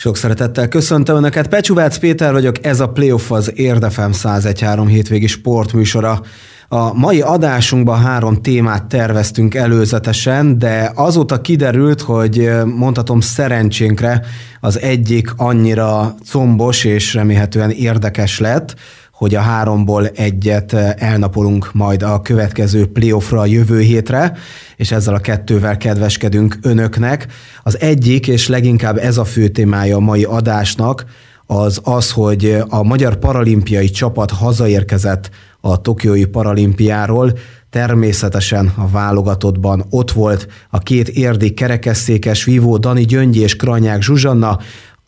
Sok szeretettel köszöntöm Önöket. Pecsuvác Péter vagyok, ez a Playoff az Érdefem 101.3 hétvégi sportműsora. A mai adásunkban három témát terveztünk előzetesen, de azóta kiderült, hogy mondhatom szerencsénkre az egyik annyira combos és remélhetően érdekes lett, hogy a háromból egyet elnapolunk majd a következő playoffra a jövő hétre, és ezzel a kettővel kedveskedünk önöknek. Az egyik, és leginkább ez a fő témája a mai adásnak, az az, hogy a magyar paralimpiai csapat hazaérkezett a Tokiói paralimpiáról, természetesen a válogatottban ott volt a két érdi kerekesszékes vívó Dani Gyöngyi és Kranyák Zsuzsanna,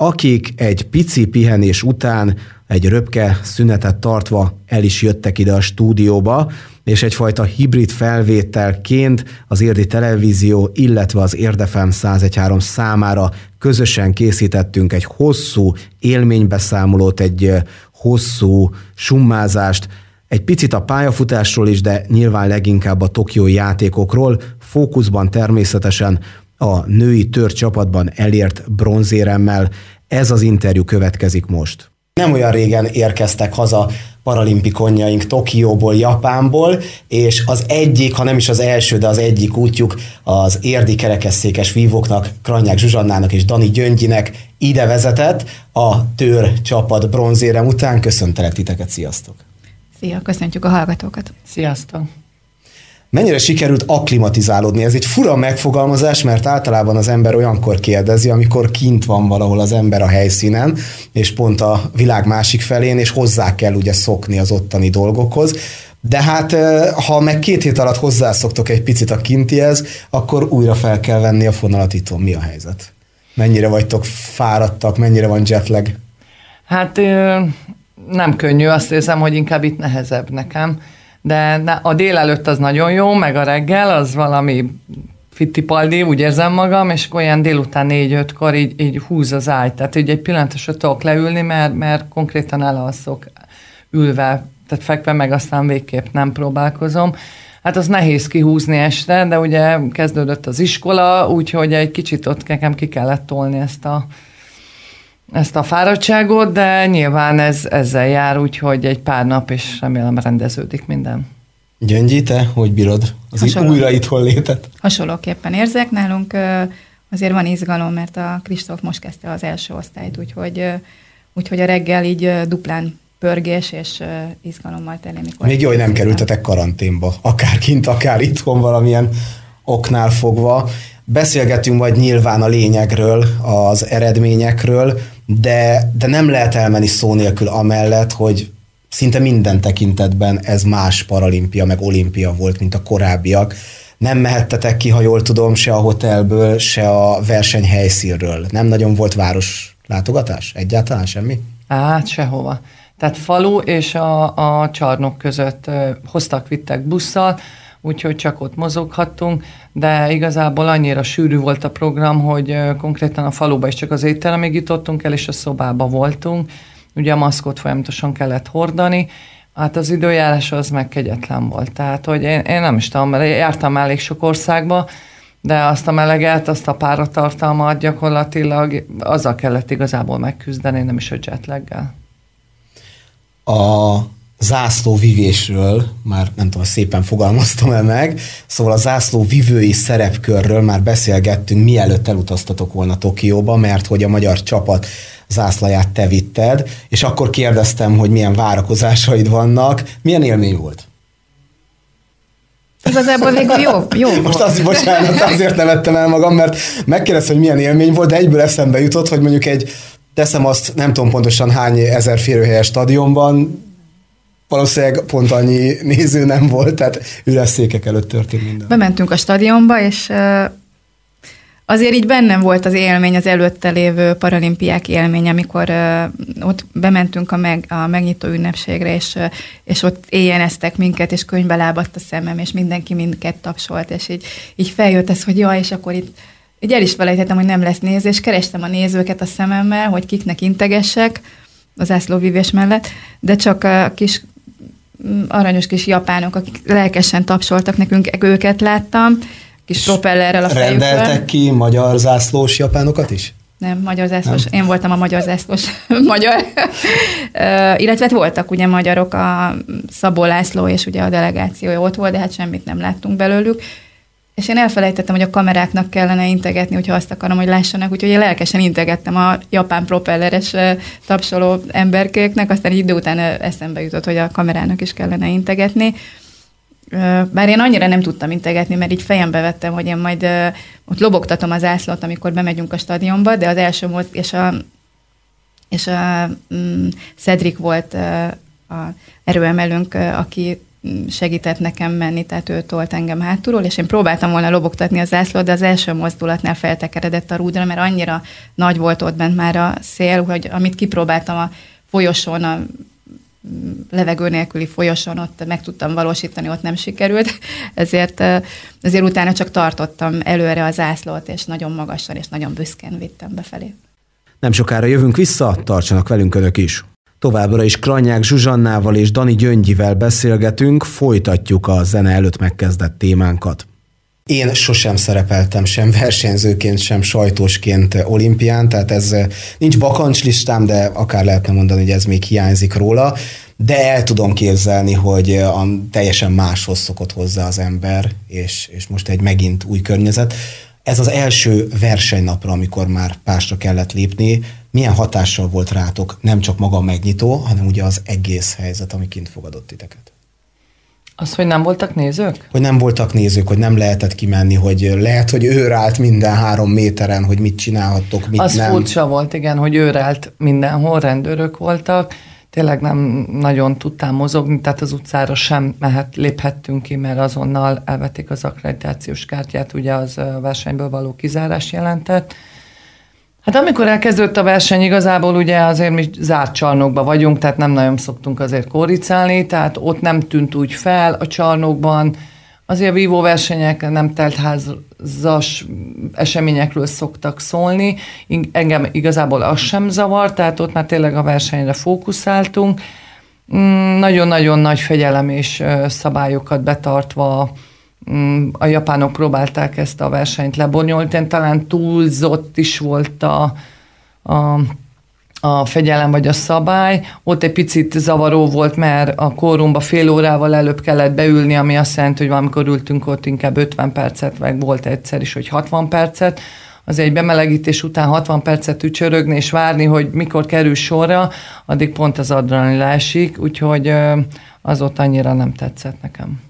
akik egy pici pihenés után egy röpke szünetet tartva el is jöttek ide a stúdióba, és egyfajta hibrid felvételként az Érdi Televízió, illetve az Érdefem 1013 számára közösen készítettünk egy hosszú élménybeszámolót, egy hosszú summázást, egy picit a pályafutásról is, de nyilván leginkább a tokiói játékokról, fókuszban természetesen a női tör csapatban elért bronzéremmel. Ez az interjú következik most. Nem olyan régen érkeztek haza paralimpikonjaink Tokióból, Japánból, és az egyik, ha nem is az első, de az egyik útjuk az érdi kerekesszékes vívóknak, Kranyák Zsuzsannának és Dani Gyöngyinek ide vezetett a tör csapat bronzérem után. Köszöntelek titeket, sziasztok! Szia, köszöntjük a hallgatókat! Sziasztok! Mennyire sikerült akklimatizálódni? Ez egy fura megfogalmazás, mert általában az ember olyankor kérdezi, amikor kint van valahol az ember a helyszínen, és pont a világ másik felén, és hozzá kell ugye szokni az ottani dolgokhoz. De hát, ha meg két hét alatt hozzászoktok egy picit a kintihez, akkor újra fel kell venni a fonalat itthon. Mi a helyzet? Mennyire vagytok fáradtak, mennyire van jetlag? Hát nem könnyű, azt érzem, hogy inkább itt nehezebb nekem de a délelőtt az nagyon jó, meg a reggel az valami fittipaldi, úgy érzem magam, és olyan délután négy-ötkor így, így húz az ágy. Tehát így egy pillanatosra tudok leülni, mert, mert konkrétan elalszok ülve, tehát fekve meg aztán végképp nem próbálkozom. Hát az nehéz kihúzni este, de ugye kezdődött az iskola, úgyhogy egy kicsit ott nekem ki kellett tolni ezt a, ezt a fáradtságot, de nyilván ez ezzel jár, úgyhogy egy pár nap, és remélem rendeződik minden. Gyöngyi, te hogy bírod az Hasonló. újra itthon létet? Hasonlóképpen érzek. Nálunk azért van izgalom, mert a Kristóf most kezdte az első osztályt, úgyhogy, úgyhogy a reggel így duplán pörgés és izgalommal teli. Mikor Még jó, hogy nem kerültetek karanténba, akár kint, akár itthon valamilyen oknál fogva. Beszélgetünk majd nyilván a lényegről, az eredményekről, de, de nem lehet elmenni szó nélkül amellett, hogy szinte minden tekintetben ez más paralimpia, meg olimpia volt, mint a korábbiak. Nem mehettetek ki, ha jól tudom, se a hotelből, se a verseny helyszínről. Nem nagyon volt város látogatás? Egyáltalán semmi? Hát sehova. Tehát falu és a, a csarnok között hoztak, vittek busszal, úgyhogy csak ott mozoghattunk, de igazából annyira sűrű volt a program, hogy konkrétan a faluba is csak az étteremig jutottunk el, és a szobába voltunk. Ugye a maszkot folyamatosan kellett hordani, Hát az időjárás az meg kegyetlen volt. Tehát, hogy én, én nem is tudom, jártam elég sok országba, de azt a meleget, azt a páratartalmat gyakorlatilag azzal kellett igazából megküzdeni, nem is a jetlaggel. A zászló vivésről, már nem tudom, szépen fogalmaztam-e meg, szóval a zászló vivői szerepkörről már beszélgettünk, mielőtt elutaztatok volna Tokióba, mert hogy a magyar csapat zászlaját te vitted, és akkor kérdeztem, hogy milyen várakozásaid vannak. Milyen élmény volt? Igazából végül jó, jó Most azt, bocsánat, azért nevettem el magam, mert megkérdeztem, hogy milyen élmény volt, de egyből eszembe jutott, hogy mondjuk egy, teszem azt, nem tudom pontosan hány ezer férőhelyes stadionban, valószínűleg pont annyi néző nem volt, tehát üres székek előtt történt minden. Bementünk a stadionba, és azért így bennem volt az élmény, az előtte lévő paralimpiák élmény, amikor ott bementünk a, meg, a megnyitó ünnepségre, és, és ott éjjeneztek minket, és könyvbe lábadt a szemem, és mindenki minket tapsolt, és így, így feljött ez, hogy jaj, és akkor itt így el is felejtettem, hogy nem lesz nézés, kerestem a nézőket a szememmel, hogy kiknek integessek, az ászlóvívés mellett, de csak a kis aranyos kis japánok, akik lelkesen tapsoltak nekünk, őket láttam, kis propellerrel a fejükön. Rendeltek ki magyar zászlós japánokat is? Nem, magyar zászlós. Nem. Én voltam a magyar zászlós magyar. illetve hát voltak ugye magyarok, a Szabó László és ugye a delegációja ott volt, de hát semmit nem láttunk belőlük. És én elfelejtettem, hogy a kameráknak kellene integetni, hogyha azt akarom, hogy lássanak, úgyhogy én lelkesen integettem a japán propelleres tapsoló emberkéknek, aztán egy idő után eszembe jutott, hogy a kamerának is kellene integetni. Bár én annyira nem tudtam integetni, mert így fejembe vettem, hogy én majd ott lobogtatom az ászlót, amikor bemegyünk a stadionba, de az első moz, és a, és a um, Cedric volt a erőemelőnk, aki segített nekem menni, tehát ő tolt engem hátulról, és én próbáltam volna lobogtatni az zászlót, de az első mozdulatnál feltekeredett a rúdra, mert annyira nagy volt ott bent már a szél, hogy amit kipróbáltam a folyosón, a levegő nélküli folyosón ott meg tudtam valósítani, ott nem sikerült, ezért, ezért utána csak tartottam előre az zászlót, és nagyon magasan és nagyon büszkén vittem befelé. Nem sokára jövünk vissza, tartsanak velünk önök is. Továbbra is Kranyák Zsuzsannával és Dani Gyöngyivel beszélgetünk, folytatjuk a zene előtt megkezdett témánkat. Én sosem szerepeltem sem versenyzőként, sem sajtósként olimpián, tehát ez eh, nincs bakancslistám, de akár lehetne mondani, hogy ez még hiányzik róla, de el tudom képzelni, hogy eh, a, teljesen máshoz szokott hozzá az ember, és, és most egy megint új környezet. Ez az első versenynapra, amikor már pásra kellett lépni, milyen hatással volt rátok nem csak maga a megnyitó, hanem ugye az egész helyzet, ami kint fogadott titeket? Az, hogy nem voltak nézők? Hogy nem voltak nézők, hogy nem lehetett kimenni, hogy lehet, hogy őr állt minden három méteren, hogy mit csinálhattok, mit az nem. Az furcsa volt, igen, hogy őr állt mindenhol, rendőrök voltak, tényleg nem nagyon tudtam mozogni, tehát az utcára sem mehet, léphettünk ki, mert azonnal elvették az akkreditációs kártyát, ugye az versenyből való kizárás jelentett. Hát amikor elkezdődött a verseny, igazából ugye azért mi zárt csarnokban vagyunk, tehát nem nagyon szoktunk azért kóricálni, tehát ott nem tűnt úgy fel a csarnokban, azért a vívó versenyek nem teltházas eseményekről szoktak szólni, engem igazából az sem zavar, tehát ott már tényleg a versenyre fókuszáltunk, mm, nagyon-nagyon nagy fegyelem és szabályokat betartva Mm, a japánok próbálták ezt a versenyt lebonyolítani, talán túlzott is volt a, a, a fegyelem vagy a szabály. Ott egy picit zavaró volt, mert a kórumba fél órával előbb kellett beülni, ami azt jelenti, hogy valamikor ültünk ott inkább 50 percet, meg volt egyszer is, hogy 60 percet. Az egy bemelegítés után 60 percet ücsörögni és várni, hogy mikor kerül sorra, addig pont az adrenalin leesik, úgyhogy az ott annyira nem tetszett nekem.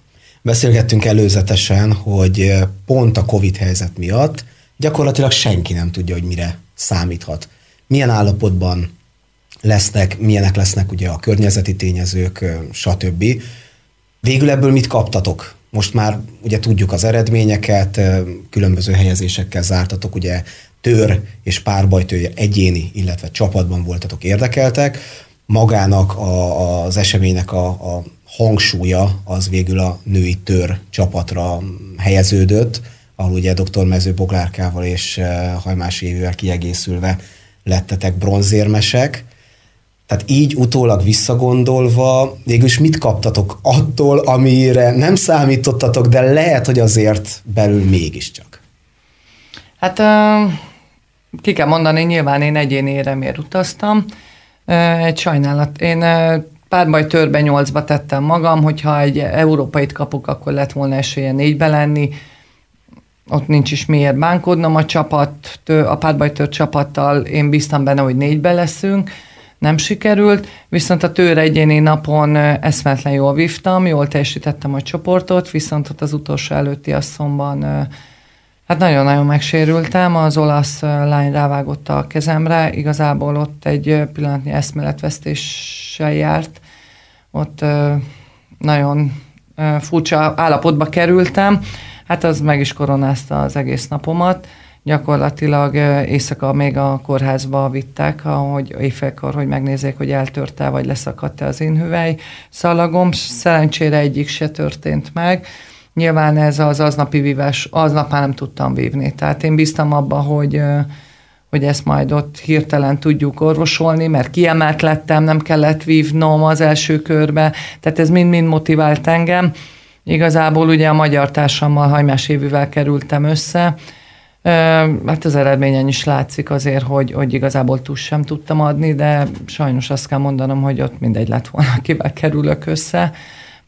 Beszélgettünk előzetesen, hogy pont a Covid helyzet miatt gyakorlatilag senki nem tudja, hogy mire számíthat. Milyen állapotban lesznek, milyenek lesznek ugye a környezeti tényezők, stb. Végül ebből mit kaptatok? Most már ugye tudjuk az eredményeket, különböző helyezésekkel zártatok, ugye tör és párbajtő egyéni, illetve csapatban voltatok érdekeltek. Magának a, az eseménynek a, a hangsúlya az végül a női tör csapatra helyeződött, ahol ugye dr. Mező Boglárkával és eh, Hajmás Évővel kiegészülve lettetek bronzérmesek. Tehát így utólag visszagondolva, végülis mit kaptatok attól, amire nem számítottatok, de lehet, hogy azért belül mégiscsak? Hát ki kell mondani, nyilván én egyéni éremért utaztam. Egy sajnálat. Én párbaj törbe nyolcba tettem magam, hogyha egy európait kapok, akkor lett volna esélye négybe lenni, ott nincs is miért bánkodnom a csapat, a párbajtör csapattal. Én bíztam benne, hogy négybe leszünk, nem sikerült, viszont a tőre egyéni napon eszmetlen jól vívtam, jól teljesítettem a csoportot, viszont ott az utolsó előtti asszomban hát nagyon-nagyon megsérültem, az olasz lány rávágott a kezemre, igazából ott egy pillanatnyi eszméletvesztéssel járt, ott nagyon furcsa állapotba kerültem, hát az meg is koronázta az egész napomat. Gyakorlatilag éjszaka még a kórházba vittek, ahogy éjfélkor, hogy megnézzék, hogy eltörte vagy leszakadt-e az én hüvely szalagom. Szerencsére egyik se történt meg. Nyilván ez az aznapi vívás, aznap már nem tudtam vívni. Tehát én bíztam abba, hogy hogy ezt majd ott hirtelen tudjuk orvosolni, mert kiemelt lettem, nem kellett vívnom az első körbe, tehát ez mind-mind motivált engem. Igazából ugye a magyar társammal, Hajmás Évűvel kerültem össze, Hát az eredményen is látszik azért, hogy, hogy igazából túl sem tudtam adni, de sajnos azt kell mondanom, hogy ott mindegy lett volna, kivel kerülök össze,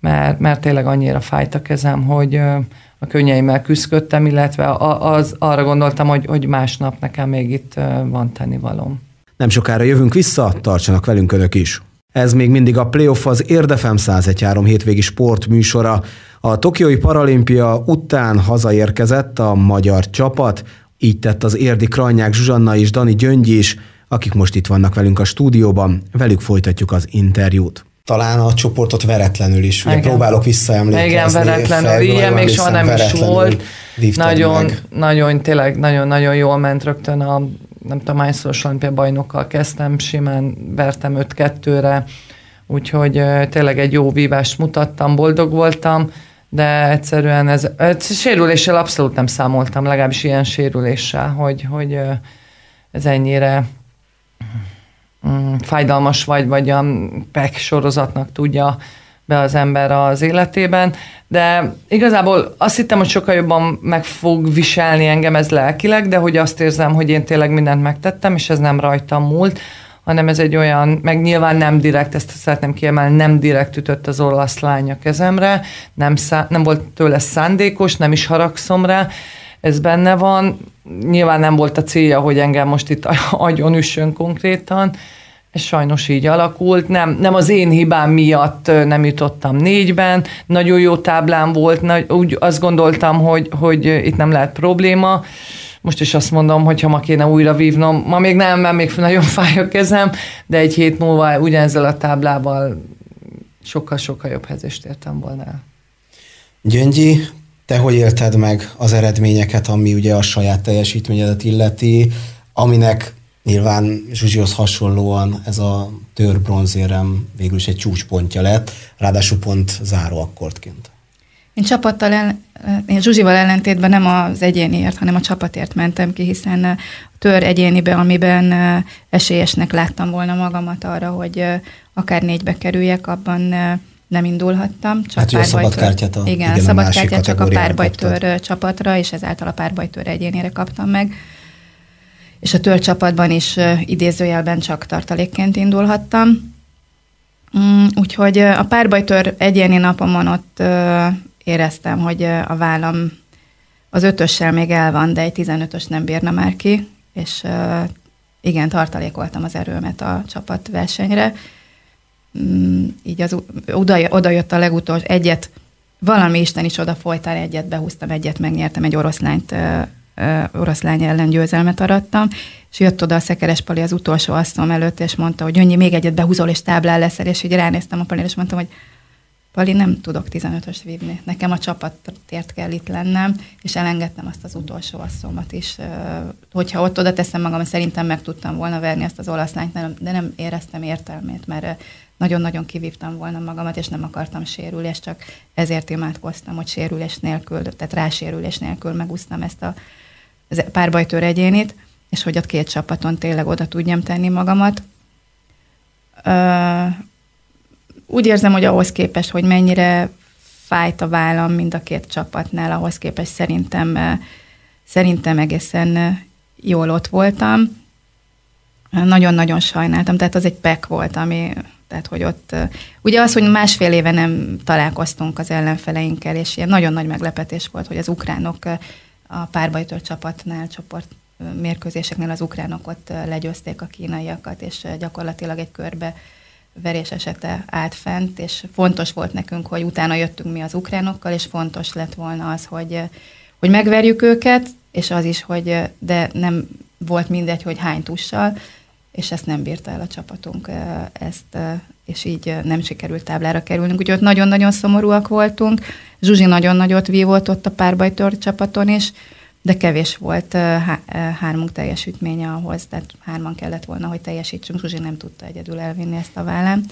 mert, mert tényleg annyira fájt a kezem, hogy a könnyeimmel küzdöttem, illetve az, arra gondoltam, hogy, hogy másnap nekem még itt van tennivalom. Nem sokára jövünk vissza, tartsanak velünk önök is. Ez még mindig a Playoff az Érdefem 113 hétvégi sportműsora. A Tokiói paralimpia után hazaérkezett a magyar csapat, így tett az érdi Kranyák Zsuzsanna és Dani Gyöngy is, akik most itt vannak velünk a stúdióban, velük folytatjuk az interjút. Talán a csoportot veretlenül is, ugye Igen. próbálok visszaemlékezni. Igen, veretlenül, ilyen még soha nem is volt. Nagyon, meg. nagyon, tényleg nagyon-nagyon jól ment rögtön a nem tudom, hányszoros olimpia bajnokkal kezdtem, simán vertem 5-2-re, úgyhogy tényleg egy jó vívást mutattam, boldog voltam, de egyszerűen ez, ez sérüléssel abszolút nem számoltam, legalábbis ilyen sérüléssel, hogy, hogy ez ennyire mm, fájdalmas vagy, vagy a PEC sorozatnak tudja be az ember az életében, de igazából azt hittem, hogy sokkal jobban meg fog viselni engem ez lelkileg, de hogy azt érzem, hogy én tényleg mindent megtettem, és ez nem rajtam múlt, hanem ez egy olyan, meg nyilván nem direkt, ezt szeretném kiemelni, nem direkt ütött az olasz lány a kezemre, nem, szá- nem volt tőle szándékos, nem is haragszom rá, ez benne van. Nyilván nem volt a célja, hogy engem most itt agyon üssön konkrétan, ez sajnos így alakult. Nem, nem az én hibám miatt nem jutottam négyben. Nagyon jó táblám volt, nagy, úgy azt gondoltam, hogy, hogy itt nem lehet probléma. Most is azt mondom, hogy ha ma kéne újra vívnom, ma még nem, mert még nagyon fáj a kezem, de egy hét múlva ugyanezzel a táblával sokkal-sokkal jobb helyzést értem volna el. Gyöngyi, te hogy élted meg az eredményeket, ami ugye a saját teljesítményedet illeti, aminek Nyilván Zsuzsihoz hasonlóan ez a tör bronzérem végül is egy csúcspontja lett, ráadásul pont záró akkordként. Én csapattal, el, én Zsuzsival ellentétben nem az egyéniért, hanem a csapatért mentem ki, hiszen a tör egyénibe, amiben esélyesnek láttam volna magamat arra, hogy akár négybe kerüljek, abban nem indulhattam. Csak hát a szabadkártyát a, igen, igen, a szabadkártyát csak a párbajtőr csapatra, és ezáltal a párbajtőr egyénére kaptam meg és a törcsapatban is idézőjelben csak tartalékként indulhattam. Mm, úgyhogy a párbajtör egyéni napomon ott éreztem, hogy a vállam az ötössel még el van, de egy 15-ös nem bírna már ki, és igen, tartalékoltam az erőmet a csapatversenyre. Mm, így az, oda, oda jött a legutolsó egyet, valami Isten is oda folytál egyet, behúztam egyet, megnyertem egy oroszlányt oroszlány ellen győzelmet arattam, és jött oda a Szekeres Pali az utolsó asztalom előtt, és mondta, hogy Gyöngyi, még egyet behúzol, és táblál leszel, és így ránéztem a Palira, és mondtam, hogy Pali, nem tudok 15-ös vívni. Nekem a csapatért kell itt lennem, és elengedtem azt az utolsó asszomat is. Hogyha ott oda teszem magam, szerintem meg tudtam volna verni ezt az olasz de nem éreztem értelmét, mert nagyon-nagyon kivívtam volna magamat, és nem akartam sérülést, csak ezért imádkoztam, hogy sérülés nélkül, tehát rásérülés nélkül megúsztam ezt a párbajtőr egyénit, és hogy a két csapaton tényleg oda tudjam tenni magamat. Úgy érzem, hogy ahhoz képest, hogy mennyire fájt a vállam mind a két csapatnál, ahhoz képest szerintem, szerintem egészen jól ott voltam. Nagyon-nagyon sajnáltam, tehát az egy pek volt, ami, tehát hogy ott, ugye az, hogy másfél éve nem találkoztunk az ellenfeleinkkel, és ilyen nagyon nagy meglepetés volt, hogy az ukránok a párbajtól csapatnál, csoport mérkőzéseknél az ukránok ott legyőzték a kínaiakat, és gyakorlatilag egy körbe verés esete állt fent, és fontos volt nekünk, hogy utána jöttünk mi az ukránokkal, és fontos lett volna az, hogy, hogy megverjük őket, és az is, hogy de nem volt mindegy, hogy hány tussal, és ezt nem bírta el a csapatunk, ezt, és így nem sikerült táblára kerülnünk. Úgyhogy ott nagyon-nagyon szomorúak voltunk. Zsuzsi nagyon nagyot vívott ott a párbajtör csapaton is, de kevés volt há- hármunk teljesítménye ahhoz, tehát hárman kellett volna, hogy teljesítsünk. Zsuzsi nem tudta egyedül elvinni ezt a vállán.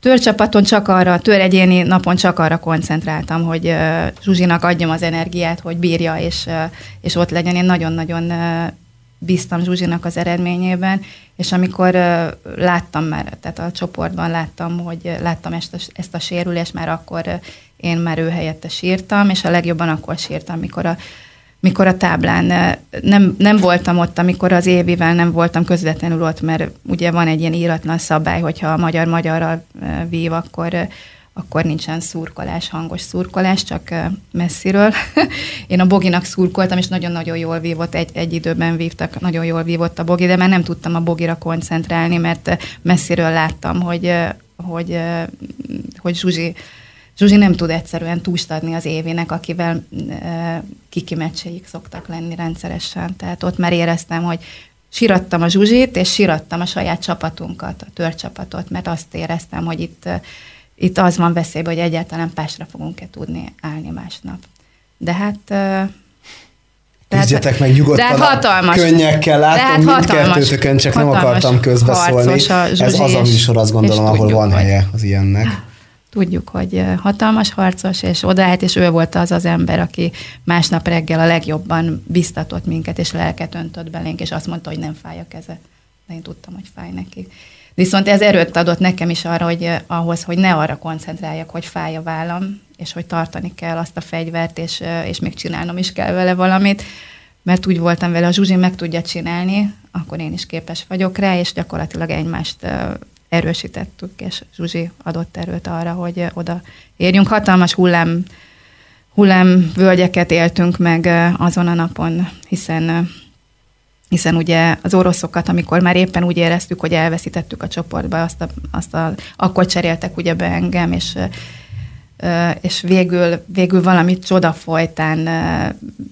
Törcsapaton csak arra, tör egyéni napon csak arra koncentráltam, hogy Zsuzsinak adjam az energiát, hogy bírja, és, és ott legyen. Én nagyon-nagyon bíztam Zsuzsinak az eredményében, és amikor láttam már, tehát a csoportban láttam, hogy láttam ezt a, ezt a sérülést, már akkor én már ő helyette sírtam, és a legjobban akkor sírtam, amikor a mikor a táblán nem, nem voltam ott, amikor az évivel nem voltam közvetlenül ott, mert ugye van egy ilyen íratlan szabály, hogyha a magyar magyarral vív, akkor akkor nincsen szurkolás, hangos szurkolás, csak messziről. Én a Boginak szurkoltam, és nagyon-nagyon jól vívott, egy, egy időben vívtak, nagyon jól vívott a Bogi, de már nem tudtam a Bogira koncentrálni, mert messziről láttam, hogy, hogy, hogy Zsuzsi, Zsuzsi nem tud egyszerűen adni az évének, akivel kiki meccseik szoktak lenni rendszeresen. Tehát ott már éreztem, hogy sirattam a Zsuzsit, és sirattam a saját csapatunkat, a törcsapatot, mert azt éreztem, hogy itt itt az van veszélyben, hogy egyáltalán pásra fogunk-e tudni állni másnap. De hát Küzdjetek meg nyugodtan hát hatalmas, könnyekkel, látom hát mindkettőtökön, csak nem akartam közbeszólni. Ez az a műsor, azt gondolom, ahol tudjuk, van helye az ilyennek. Tudjuk, hogy hatalmas harcos, és odaállt, és ő volt az az ember, aki másnap reggel a legjobban biztatott minket, és lelket öntött belénk, és azt mondta, hogy nem fáj a keze. De én tudtam, hogy fáj neki. Viszont ez erőt adott nekem is arra, hogy eh, ahhoz, hogy ne arra koncentráljak, hogy fáj a vállam, és hogy tartani kell azt a fegyvert, és, eh, és még csinálnom is kell vele valamit, mert úgy voltam vele, a Zsuzsi meg tudja csinálni, akkor én is képes vagyok rá, és gyakorlatilag egymást eh, erősítettük, és Zsuzsi adott erőt arra, hogy oda érjünk. Hatalmas hullám, hullámvölgyeket éltünk meg azon a napon, hiszen hiszen ugye az oroszokat, amikor már éppen úgy éreztük, hogy elveszítettük a csoportba, azt a, azt a, akkor cseréltek ugye be engem, és és végül, végül valami csoda folytán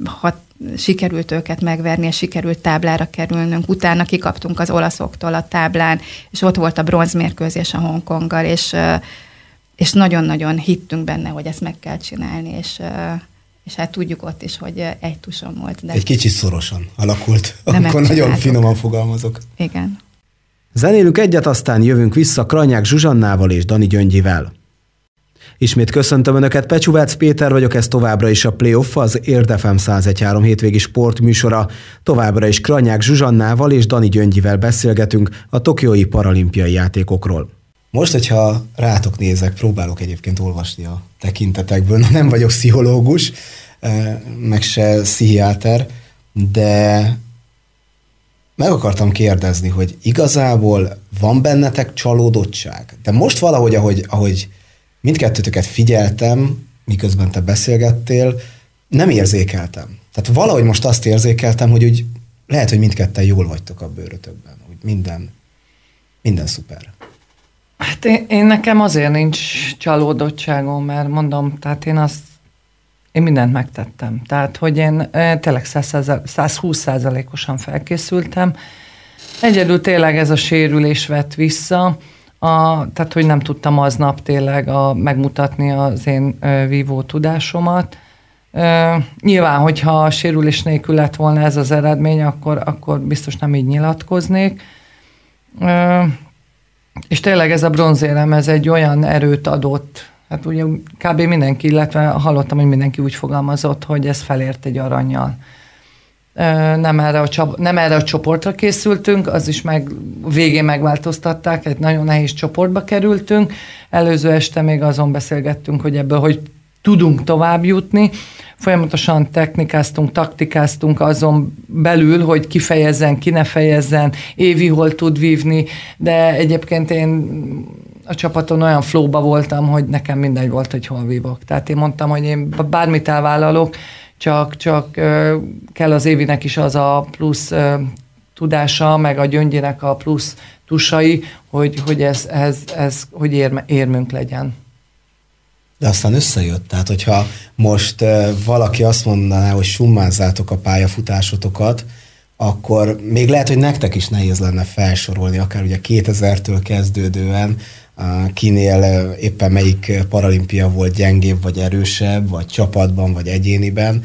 hat, sikerült őket megverni, és sikerült táblára kerülnünk. Utána kikaptunk az olaszoktól a táblán, és ott volt a bronzmérkőzés a Hongkonggal, és, és nagyon-nagyon hittünk benne, hogy ezt meg kell csinálni, és, és hát tudjuk ott is, hogy egy tusom volt. De Egy kicsit szorosan alakult, Nem akkor nagyon finoman fogalmazok. Igen. Zenélünk egyet, aztán jövünk vissza Kranyák Zsuzsannával és Dani Gyöngyivel. Ismét köszöntöm Önöket, Pecsuvác Péter vagyok, ez továbbra is a Playoff, az Érdefem 113 hétvégi sportműsora. Továbbra is Kranyák Zsuzsannával és Dani Gyöngyivel beszélgetünk a Tokiói paralimpiai játékokról. Most, hogyha rátok nézek, próbálok egyébként olvasni a tekintetekből, nem vagyok pszichológus, meg se pszichiáter, de meg akartam kérdezni, hogy igazából van bennetek csalódottság? De most valahogy, ahogy, ahogy mindkettőtöket figyeltem, miközben te beszélgettél, nem érzékeltem. Tehát valahogy most azt érzékeltem, hogy úgy lehet, hogy mindketten jól vagytok a bőrötökben, hogy minden, minden szuper. Hát én, én nekem azért nincs csalódottságom, mert mondom, tehát én azt én mindent megtettem. Tehát, hogy én tényleg 120 százalékosan felkészültem. Egyedül tényleg ez a sérülés vett vissza, a, tehát, hogy nem tudtam aznap tényleg a, megmutatni az én ö, vívó tudásomat. Ö, nyilván, hogyha a sérülés nélkül lett volna ez az eredmény, akkor, akkor biztos nem így nyilatkoznék. Ö, és tényleg ez a bronzérem, ez egy olyan erőt adott, hát ugye kb. mindenki, illetve hallottam, hogy mindenki úgy fogalmazott, hogy ez felért egy aranyjal. Nem erre, a csop- nem erre a csoportra készültünk, az is meg végén megváltoztatták, egy nagyon nehéz csoportba kerültünk. Előző este még azon beszélgettünk, hogy ebből hogy tudunk tovább jutni. Folyamatosan technikáztunk, taktikáztunk azon belül, hogy kifejezzen, ki ne fejezzen, Évi hol tud vívni, de egyébként én a csapaton olyan flóba voltam, hogy nekem mindegy volt, hogy hol vívok. Tehát én mondtam, hogy én bármit elvállalok, csak, csak kell az Évinek is az a plusz tudása, meg a gyöngyének a plusz tusai, hogy, hogy ez, ez, ez hogy ér, érmünk legyen. De aztán összejött. Tehát, hogyha most valaki azt mondaná, hogy summázzátok a pályafutásotokat, akkor még lehet, hogy nektek is nehéz lenne felsorolni, akár ugye 2000-től kezdődően, kinél éppen melyik paralimpia volt gyengébb, vagy erősebb, vagy csapatban, vagy egyéniben.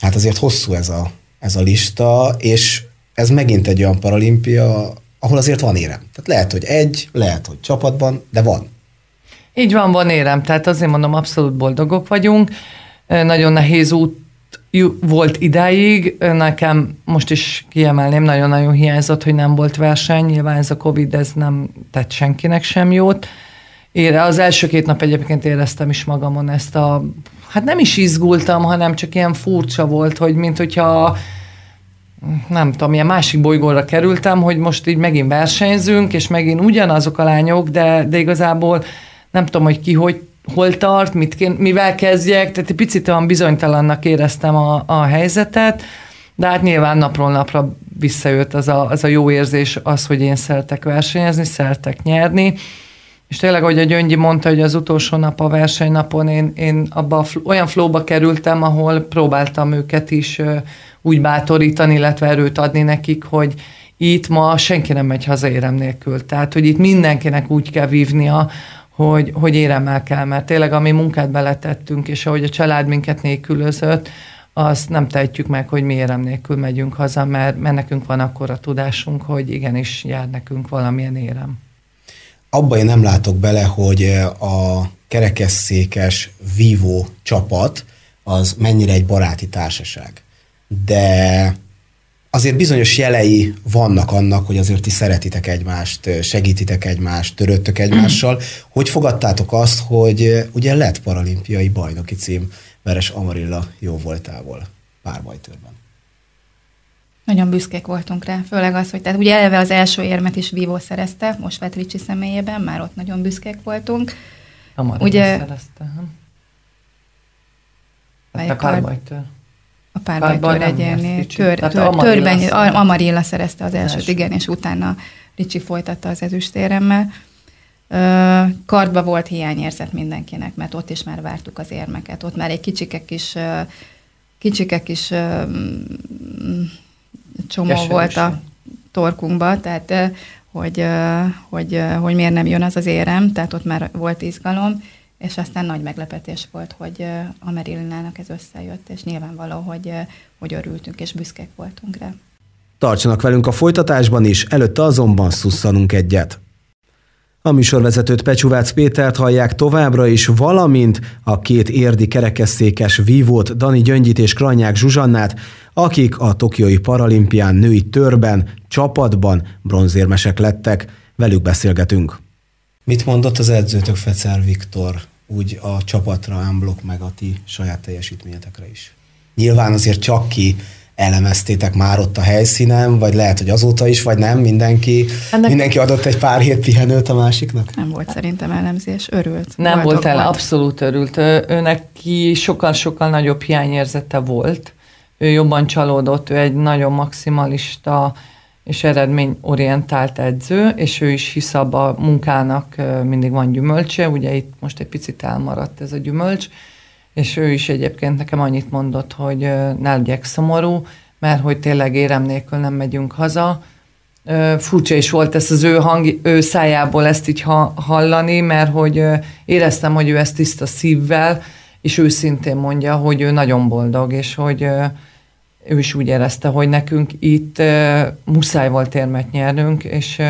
Hát azért hosszú ez a, ez a lista, és ez megint egy olyan paralimpia, ahol azért van érem. Tehát lehet, hogy egy, lehet, hogy csapatban, de van. Így van, van érem. Tehát azért mondom, abszolút boldogok vagyunk. Nagyon nehéz út volt idáig, nekem most is kiemelném, nagyon-nagyon hiányzott, hogy nem volt verseny, nyilván ez a Covid, ez nem tett senkinek sem jót. Ére, az első két nap egyébként éreztem is magamon ezt a hát nem is izgultam, hanem csak ilyen furcsa volt, hogy mint hogyha nem tudom, ilyen másik bolygóra kerültem, hogy most így megint versenyzünk, és megint ugyanazok a lányok, de, de igazából nem tudom, hogy ki hogy hol tart, mit kén, mivel kezdjek, tehát egy picit olyan bizonytalannak éreztem a, a helyzetet, de hát nyilván napról napra visszajött az a, az a jó érzés, az, hogy én szeretek versenyezni, szeretek nyerni, és tényleg, ahogy a Gyöngyi mondta, hogy az utolsó nap a versenynapon én, én abba olyan flóba kerültem, ahol próbáltam őket is úgy bátorítani, illetve erőt adni nekik, hogy itt ma senki nem megy haza érem nélkül. Tehát, hogy itt mindenkinek úgy kell vívnia, hogy, hogy éremmel kell, mert tényleg ami munkát beletettünk, és ahogy a család minket nélkülözött, azt nem tehetjük meg, hogy mi érem nélkül megyünk haza, mert, mert nekünk van akkor a tudásunk, hogy igenis jár nekünk valamilyen érem. Abba én nem látok bele, hogy a kerekesszékes vívó csapat az mennyire egy baráti társaság. De azért bizonyos jelei vannak annak, hogy azért ti szeretitek egymást, segítitek egymást, töröttök egymással. Hogy fogadtátok azt, hogy ugye lett paralimpiai bajnoki cím Veres Amarilla jó voltából párbajtőrben? Nagyon büszkék voltunk rá, főleg az, hogy tehát ugye eleve az első érmet is Vívó szerezte, most Vetricsi személyében, már ott nagyon büszkék voltunk. Amarilla ugye, szerezte, hát a párbajtőr. A párbajtőr egyéni tör, tör, tör, törben, Amarilla szerezte az elsőt, első. igen, és utána Ricsi folytatta az ezüstéremmel. Kardba volt hiányérzet mindenkinek, mert ott is már vártuk az érmeket. Ott már egy kicsikek is, kicsikek is csomó Keserűség. volt a torkunkba, tehát hogy, hogy, hogy miért nem jön az az érem, tehát ott már volt izgalom, és aztán nagy meglepetés volt, hogy a Merillinának ez összejött, és nyilvánvaló, hogy, hogy örültünk és büszkék voltunk rá. Tartsanak velünk a folytatásban is, előtte azonban szusszanunk egyet. A műsorvezetőt Pecsuvác Pétert hallják továbbra is, valamint a két érdi kerekesszékes vívót, Dani Gyöngyit és Kranyák Zsuzsannát, akik a Tokiói Paralimpián női törben, csapatban bronzérmesek lettek. Velük beszélgetünk. Mit mondott az edzőtök Fecer Viktor úgy a csapatra, ámblok meg a ti saját teljesítményetekre is? Nyilván azért csak ki elemeztétek már ott a helyszínen, vagy lehet, hogy azóta is, vagy nem, mindenki, Ennek... mindenki adott egy pár hét pihenőt a másiknak? Nem volt szerintem elemzés, örült. Nem volt el, volt. abszolút örült. Őnek ki sokkal-sokkal nagyobb hiányérzete volt. Ő jobban csalódott, ő egy nagyon maximalista és eredményorientált edző, és ő is hisz abba a munkának mindig van gyümölcse, ugye itt most egy picit elmaradt ez a gyümölcs, és ő is egyébként nekem annyit mondott, hogy ne legyek szomorú, mert hogy tényleg érem nélkül nem megyünk haza. Furcsa is volt ezt az ő, hang, ő szájából ezt így hallani, mert hogy éreztem, hogy ő ezt tiszta szívvel, és őszintén mondja, hogy ő nagyon boldog, és hogy ő is úgy érezte, hogy nekünk itt muszáj volt érmet nyernünk, és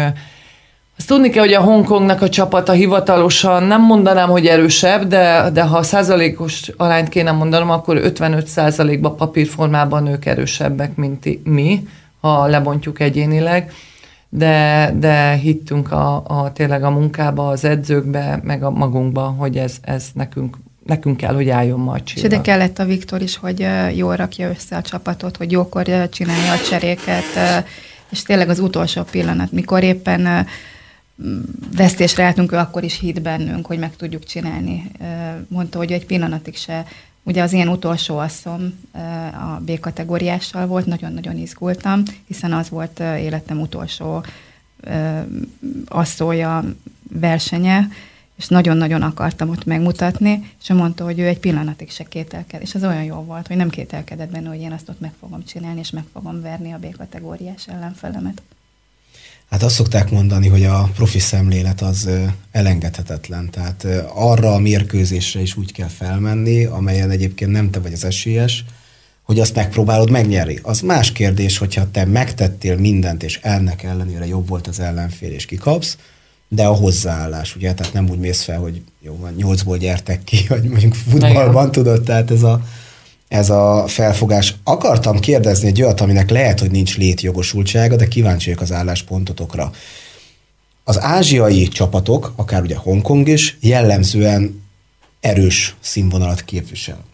azt tudni kell, hogy a Hongkongnak a csapata hivatalosan nem mondanám, hogy erősebb, de, de ha százalékos arányt kéne mondanom, akkor 55 százalékban papírformában ők erősebbek, mint mi, ha lebontjuk egyénileg. De, de hittünk a, a, tényleg a munkába, az edzőkbe, meg a magunkba, hogy ez, ez nekünk nekünk kell, hogy álljon majd És ide kellett a Viktor is, hogy jól rakja össze a csapatot, hogy jókor csinálja a cseréket, és tényleg az utolsó pillanat, mikor éppen vesztésre álltunk, ő akkor is hitt bennünk, hogy meg tudjuk csinálni. Mondta, hogy egy pillanatig se, ugye az én utolsó asszom a B kategóriással volt, nagyon-nagyon izgultam, hiszen az volt életem utolsó asszója versenye, és nagyon-nagyon akartam ott megmutatni, és ő mondta, hogy ő egy pillanatig se kételked, és az olyan jó volt, hogy nem kételkedett benne, hogy én azt ott meg fogom csinálni, és meg fogom verni a B kategóriás ellenfelemet. Hát azt szokták mondani, hogy a profi szemlélet az elengedhetetlen. Tehát arra a mérkőzésre is úgy kell felmenni, amelyen egyébként nem te vagy az esélyes, hogy azt megpróbálod megnyerni. Az más kérdés, hogyha te megtettél mindent, és ennek ellenére jobb volt az ellenfél, és kikapsz, de a hozzáállás, ugye, tehát nem úgy mész fel, hogy jó, van, nyolcból gyertek ki, vagy mondjuk futballban tudod, tehát ez a, ez a felfogás. Akartam kérdezni egy olyat, aminek lehet, hogy nincs létjogosultsága, de kíváncsi vagyok az álláspontotokra. Az ázsiai csapatok, akár ugye Hongkong is, jellemzően erős színvonalat képvisel.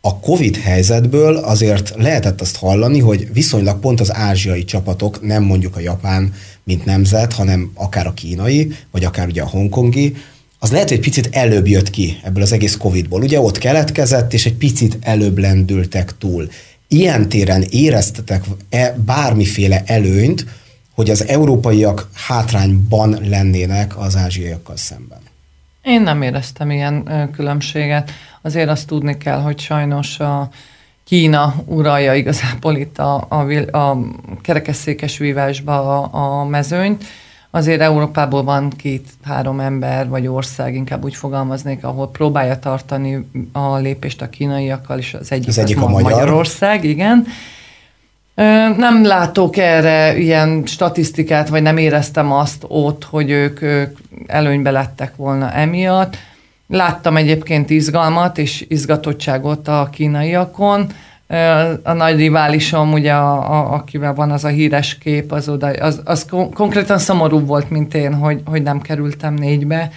A Covid helyzetből azért lehetett azt hallani, hogy viszonylag pont az ázsiai csapatok, nem mondjuk a japán, mint nemzet, hanem akár a kínai, vagy akár ugye a hongkongi, az lehet, hogy picit előbb jött ki ebből az egész Covidból. Ugye ott keletkezett, és egy picit előbb lendültek túl. Ilyen téren éreztetek-e bármiféle előnyt, hogy az európaiak hátrányban lennének az ázsiaiakkal szemben? Én nem éreztem ilyen különbséget. Azért azt tudni kell, hogy sajnos a Kína uralja igazából itt a, a, a kerekesszékes vívásba a, a mezőnyt. Azért Európából van két-három ember, vagy ország, inkább úgy fogalmaznék, ahol próbálja tartani a lépést a kínaiakkal, és az egyik, az egyik az a magyar. Magyarország, igen. Nem látok erre ilyen statisztikát, vagy nem éreztem azt ott, hogy ők, ők előnybe lettek volna emiatt. Láttam egyébként izgalmat és izgatottságot a kínaiakon. A nagy riválisom, ugye, a, a, akivel van az a híres kép, az, oda, az, az konkrétan szomorú volt, mint én, hogy, hogy nem kerültem négybe,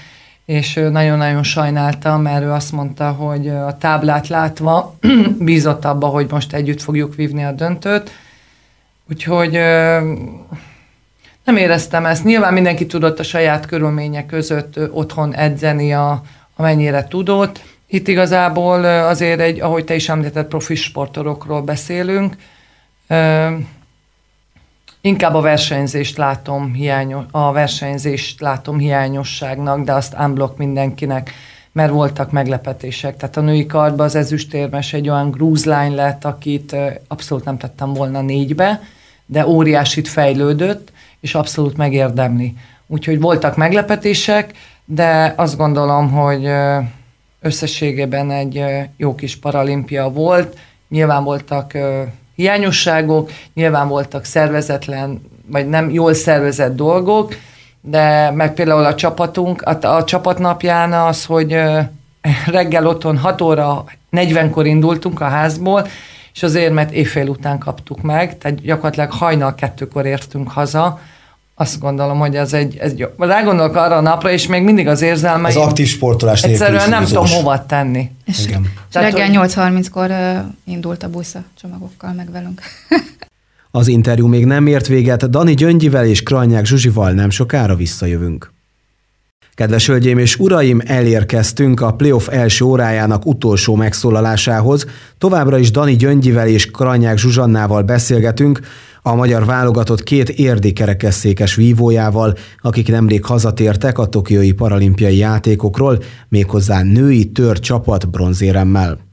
és nagyon-nagyon sajnáltam, mert ő azt mondta, hogy a táblát látva bízott abba, hogy most együtt fogjuk vívni a döntőt, Úgyhogy nem éreztem ezt. Nyilván mindenki tudott a saját körülmények között otthon edzeni, a, amennyire tudott. Itt igazából azért egy, ahogy te is említett, profi sportorokról beszélünk. Inkább a versenyzést látom hiányos, a versenyzést látom hiányosságnak, de azt unblock mindenkinek, mert voltak meglepetések. Tehát a női kardban az ezüstérmes egy olyan grúzlány lett, akit abszolút nem tettem volna négybe, de óriásit fejlődött, és abszolút megérdemli. Úgyhogy voltak meglepetések, de azt gondolom, hogy összességében egy jó kis paralimpia volt. Nyilván voltak hiányosságok, nyilván voltak szervezetlen, vagy nem jól szervezett dolgok, de meg például a csapatunk, a, a csapatnapján az, hogy reggel otthon 6 óra 40-kor indultunk a házból, és azért, mert éjfél után kaptuk meg, tehát gyakorlatilag hajnal kettőkor értünk haza, azt gondolom, hogy ez egy, ez jó. Rágondolok arra a napra, és még mindig az érzelme. Az aktív sportolás Egyszerűen nem tudom hova tenni. És, Igen. és reggel 8.30-kor uh, indult a busz a csomagokkal meg velünk. az interjú még nem ért véget, Dani Gyöngyivel és Krajnyák Zsuzsival nem sokára visszajövünk. Kedves hölgyeim és uraim, elérkeztünk a playoff első órájának utolsó megszólalásához. Továbbra is Dani Gyöngyivel és Kranyák Zsuzsannával beszélgetünk, a magyar válogatott két érdi kerekesszékes vívójával, akik nemrég hazatértek a tokiói paralimpiai játékokról, méghozzá női tör csapat bronzéremmel.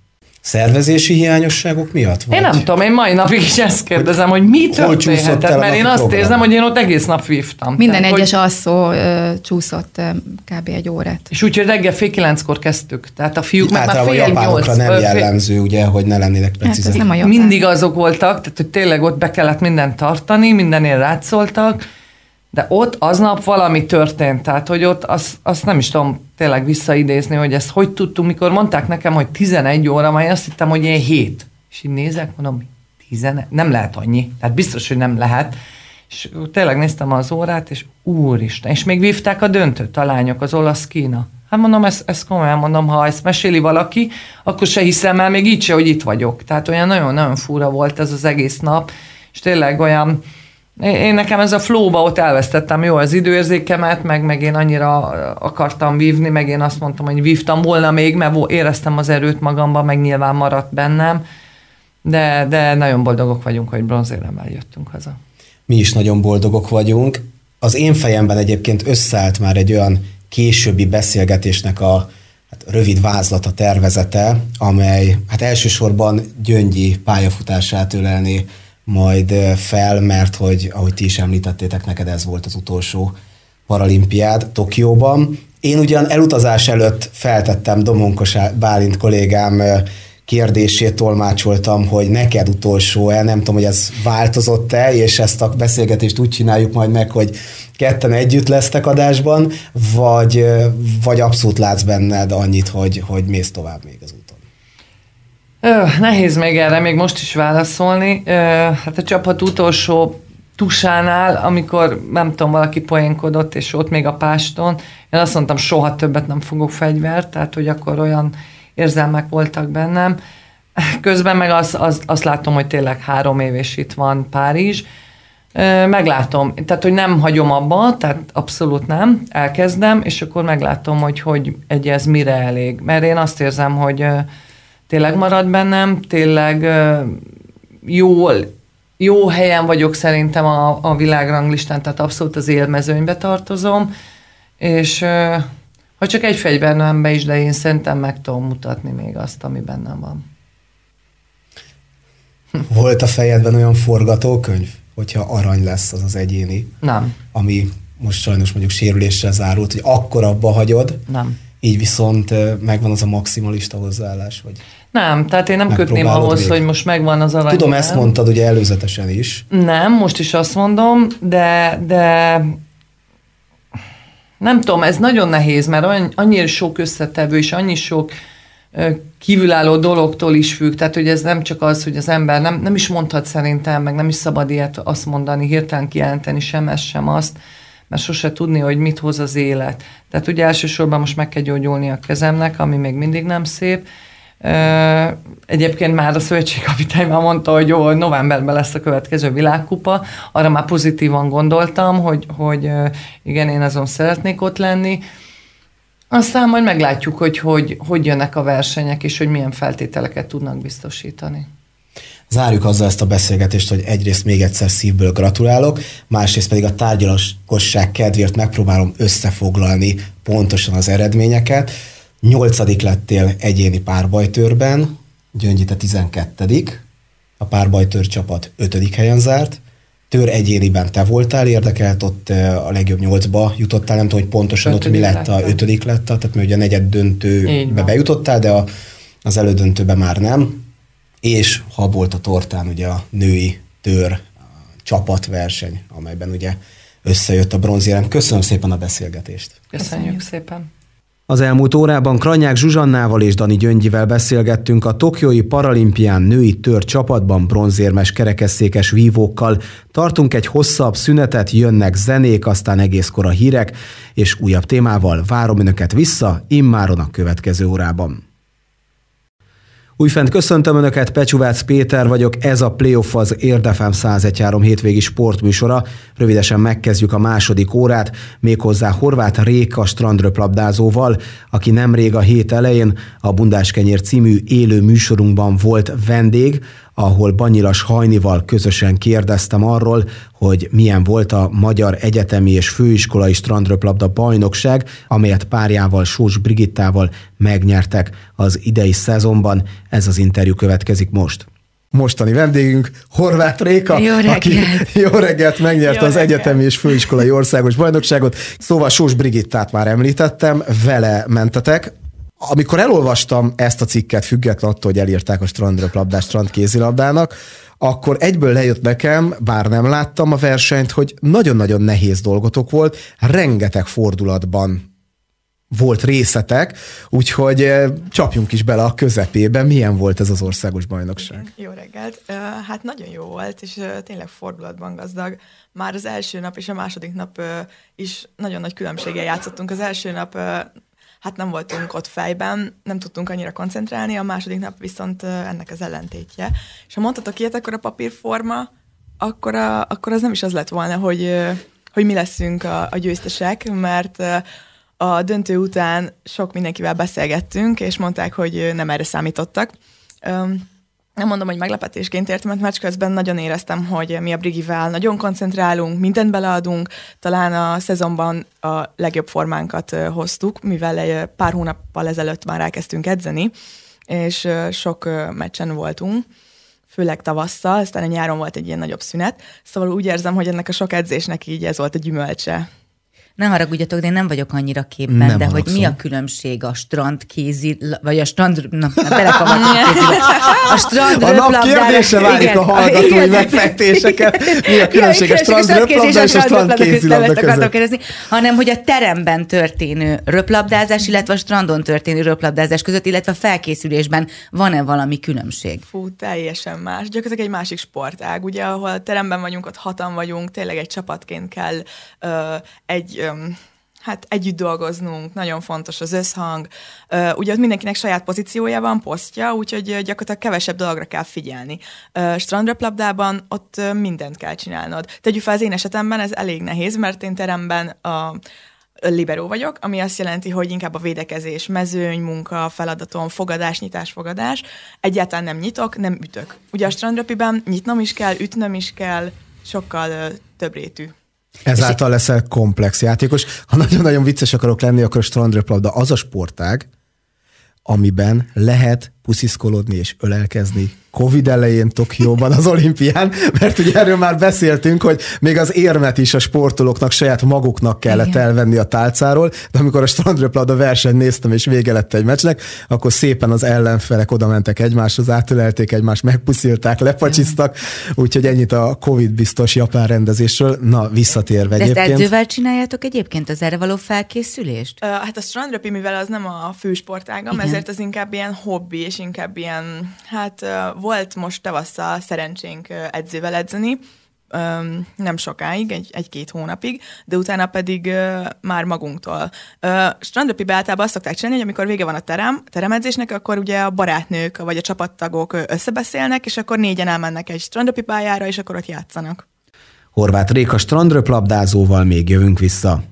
Szervezési hiányosságok miatt? Vagy? Én nem tudom, én mai napig is ezt kérdezem, hogy, hogy mi történhetett, mert én azt program? érzem, hogy én ott egész nap vívtam. Minden tehát, egyes hogy... asszó ö, csúszott ö, kb. egy órát. És úgyhogy reggel fél kilenckor kezdtük, tehát a fiúk már fél nyolc. nem fél... jellemző, ugye, hogy ne lennének precízek. Hát nem a Mindig azok voltak, tehát hogy tényleg ott be kellett mindent tartani, mindenért rátszoltak, de ott aznap valami történt, tehát hogy ott azt, azt nem is tudom tényleg visszaidézni, hogy ezt hogy tudtunk, mikor mondták nekem, hogy 11 óra, majd azt hittem, hogy én 7. És így nézek, mondom, 11, nem lehet annyi, tehát biztos, hogy nem lehet. És tényleg néztem az órát, és úristen, és még vívták a döntőt a lányok, az olasz Kína. Hát mondom, ezt, ezt komolyan mondom, ha ezt meséli valaki, akkor se hiszem el, még így se, hogy itt vagyok. Tehát olyan nagyon-nagyon fura volt ez az egész nap, és tényleg olyan, én nekem ez a flowba ott elvesztettem jó az időérzékemet, meg, meg én annyira akartam vívni, meg én azt mondtam, hogy vívtam volna még, mert éreztem az erőt magamban, meg nyilván maradt bennem, de, de nagyon boldogok vagyunk, hogy bronzéremmel jöttünk haza. Mi is nagyon boldogok vagyunk. Az én fejemben egyébként összeállt már egy olyan későbbi beszélgetésnek a hát rövid vázlata tervezete, amely hát elsősorban Gyöngyi pályafutását ölelni majd fel, mert hogy, ahogy ti is említettétek, neked ez volt az utolsó paralimpiád Tokióban. Én ugyan elutazás előtt feltettem Domonkos Bálint kollégám kérdését tolmácsoltam, hogy neked utolsó-e, nem tudom, hogy ez változott-e, és ezt a beszélgetést úgy csináljuk majd meg, hogy ketten együtt lesztek adásban, vagy, vagy abszolút látsz benned annyit, hogy, hogy mész tovább még az úton? Ö, nehéz még erre még most is válaszolni. Ö, hát a csapat utolsó tusánál, amikor nem tudom, valaki poénkodott, és ott még a páston, én azt mondtam, soha többet nem fogok fegyvert, tehát hogy akkor olyan érzelmek voltak bennem. közben meg azt, azt, azt látom, hogy tényleg három év és itt van Párizs, meglátom, tehát hogy nem hagyom abba, tehát abszolút nem, elkezdem, és akkor meglátom, hogy, hogy egy ez mire elég. Mert én azt érzem, hogy tényleg marad bennem, tényleg jól, jó helyen vagyok szerintem a, a világranglistán, tehát abszolút az élmezőnybe tartozom, és ha csak egy fegyvernembe is, de én szerintem meg tudom mutatni még azt, ami bennem van. Volt a fejedben olyan forgatókönyv, hogyha arany lesz az az egyéni? Nem. Ami most sajnos mondjuk sérüléssel zárult, hogy akkor abba hagyod? Nem. Így viszont megvan az a maximalista hozzáállás, hogy nem, tehát én nem kötném ahhoz, még. hogy most megvan az arany. Tudom, ezt mondtad ugye előzetesen is. Nem, most is azt mondom, de, de nem tudom, ez nagyon nehéz, mert annyira sok összetevő, és annyi sok kívülálló dologtól is függ, tehát hogy ez nem csak az, hogy az ember nem, nem is mondhat szerintem, meg nem is szabad ilyet azt mondani, hirtelen kijelenteni sem ezt, sem azt, mert sose tudni, hogy mit hoz az élet. Tehát ugye elsősorban most meg kell gyógyulni a kezemnek, ami még mindig nem szép, Egyébként már a szövetségkapitány már mondta, hogy jó, novemberben lesz a következő világkupa. Arra már pozitívan gondoltam, hogy, hogy igen, én azon szeretnék ott lenni. Aztán majd meglátjuk, hogy, hogy hogy jönnek a versenyek, és hogy milyen feltételeket tudnak biztosítani. Zárjuk azzal ezt a beszélgetést, hogy egyrészt még egyszer szívből gratulálok, másrészt pedig a tárgyalosság kedvéért megpróbálom összefoglalni pontosan az eredményeket. Nyolcadik lettél egyéni párbajtőrben, Gyöngyite 12 a párbajtőr csapat 5. helyen zárt, tör egyéniben te voltál érdekelt, ott a legjobb nyolcba jutottál, nem tudom, hogy pontosan ott mi lett, a ötödik lett, tehát mert ugye a negyed döntőbe bejutottál, de a, az elődöntőbe már nem, és ha volt a tortán ugye a női tör csapatverseny, amelyben ugye összejött a bronzérem. Köszönöm szépen a beszélgetést. Köszönjük, Köszönjük szépen. Az elmúlt órában Kranyák Zsuzsannával és Dani Gyöngyivel beszélgettünk a Tokiói Paralimpián női tör csapatban bronzérmes kerekesszékes vívókkal. Tartunk egy hosszabb szünetet, jönnek zenék, aztán egészkor a hírek, és újabb témával várom önöket vissza, immáron a következő órában. Újfent köszöntöm Önöket, Pecsuvác Péter vagyok, ez a Playoff az Érdefem 113 hétvégi sportműsora. Rövidesen megkezdjük a második órát, méghozzá Horváth Réka strandröplabdázóval, aki nemrég a hét elején a Bundáskenyér című élő műsorunkban volt vendég, ahol Banyilas Hajnival közösen kérdeztem arról, hogy milyen volt a Magyar Egyetemi és Főiskolai Strandröplabda bajnokság, amelyet párjával Sós Brigittával megnyertek az idei szezonban. Ez az interjú következik most. Mostani vendégünk Horváth Réka, jó reggelt. aki jó reggelt megnyerte jó az reggelt. egyetemi és főiskolai országos bajnokságot. Szóval Sós Brigittát már említettem, vele mentetek. Amikor elolvastam ezt a cikket, független attól, hogy elírták a strandröplabdás strandkézilabdának, akkor egyből lejött nekem, bár nem láttam a versenyt, hogy nagyon-nagyon nehéz dolgotok volt, rengeteg fordulatban volt részetek, úgyhogy eh, csapjunk is bele a közepébe. Milyen volt ez az országos bajnokság? Jó reggelt! Hát nagyon jó volt, és tényleg fordulatban gazdag. Már az első nap és a második nap is nagyon nagy különbséggel játszottunk. Az első nap hát nem voltunk ott fejben, nem tudtunk annyira koncentrálni, a második nap viszont ennek az ellentétje. És ha mondhatok ilyet, akkor a papírforma, akkor, a, akkor az nem is az lett volna, hogy, hogy mi leszünk a, a győztesek, mert a döntő után sok mindenkivel beszélgettünk, és mondták, hogy nem erre számítottak nem mondom, hogy meglepetésként értem, mert meccs közben nagyon éreztem, hogy mi a Brigivel nagyon koncentrálunk, mindent beleadunk, talán a szezonban a legjobb formánkat hoztuk, mivel pár hónappal ezelőtt már elkezdtünk edzeni, és sok meccsen voltunk főleg tavasszal, aztán a nyáron volt egy ilyen nagyobb szünet, szóval úgy érzem, hogy ennek a sok edzésnek így ez volt a gyümölcse ne haragudjatok, de én nem vagyok annyira képben, nem de haragszom. hogy mi a különbség a strand kézi, vagy a strand, na, a strand A nap kérdése várjuk a hallgatói megfektéseket. Mi a különbség a strand röplabda és a strand kézilabda között? Kérdezni, hanem hogy a teremben történő röplabdázás, illetve a strandon történő röplabdázás között, illetve a felkészülésben van-e valami különbség? Fú, teljesen más. Gyakorlatilag egy másik sportág, ugye, ahol teremben vagyunk, ott hatan vagyunk, tényleg egy csapatként kell uh, egy hát együtt dolgoznunk, nagyon fontos az összhang. Ugye ott mindenkinek saját pozíciója van, posztja, úgyhogy gyakorlatilag kevesebb dologra kell figyelni. Strandröplabdában ott mindent kell csinálnod. Tegyük fel az én esetemben, ez elég nehéz, mert én teremben a liberó vagyok, ami azt jelenti, hogy inkább a védekezés, mezőny, munka, feladatom, fogadás, nyitás, fogadás. Egyáltalán nem nyitok, nem ütök. Ugye a strandröpiben nyitnom is kell, ütnöm is kell, sokkal több rétű. Ezáltal leszel komplex játékos. Ha nagyon-nagyon vicces akarok lenni, akkor a strandröplabda az a sportág, amiben lehet pusziszkolódni és ölelkezni Covid elején Tokióban az olimpián, mert ugye erről már beszéltünk, hogy még az érmet is a sportolóknak saját maguknak kellett Igen. elvenni a tálcáról, de amikor a strandröplabda verseny néztem, és vége lett egy meccsnek, akkor szépen az ellenfelek oda mentek egymáshoz, átölelték egymást, megpuszilták, lepacsiztak, úgyhogy ennyit a Covid biztos japán rendezésről. Na, visszatérve de egyébként. ezt edzővel csináljátok egyébként az erre való felkészülést? Uh, hát a strandröpi, mivel az nem a fősportágam, Igen. ezért az inkább ilyen hobbi, és inkább ilyen, hát volt most tavasszal szerencsénk edzővel edzeni, nem sokáig, egy, egy-két hónapig, de utána pedig már magunktól. Strandöpibe általában azt szokták csinálni, hogy amikor vége van a terem, teremedzésnek, akkor ugye a barátnők vagy a csapattagok összebeszélnek, és akkor négyen elmennek egy strandöpi és akkor ott játszanak. Horváth Réka strandröplabdázóval még jövünk vissza.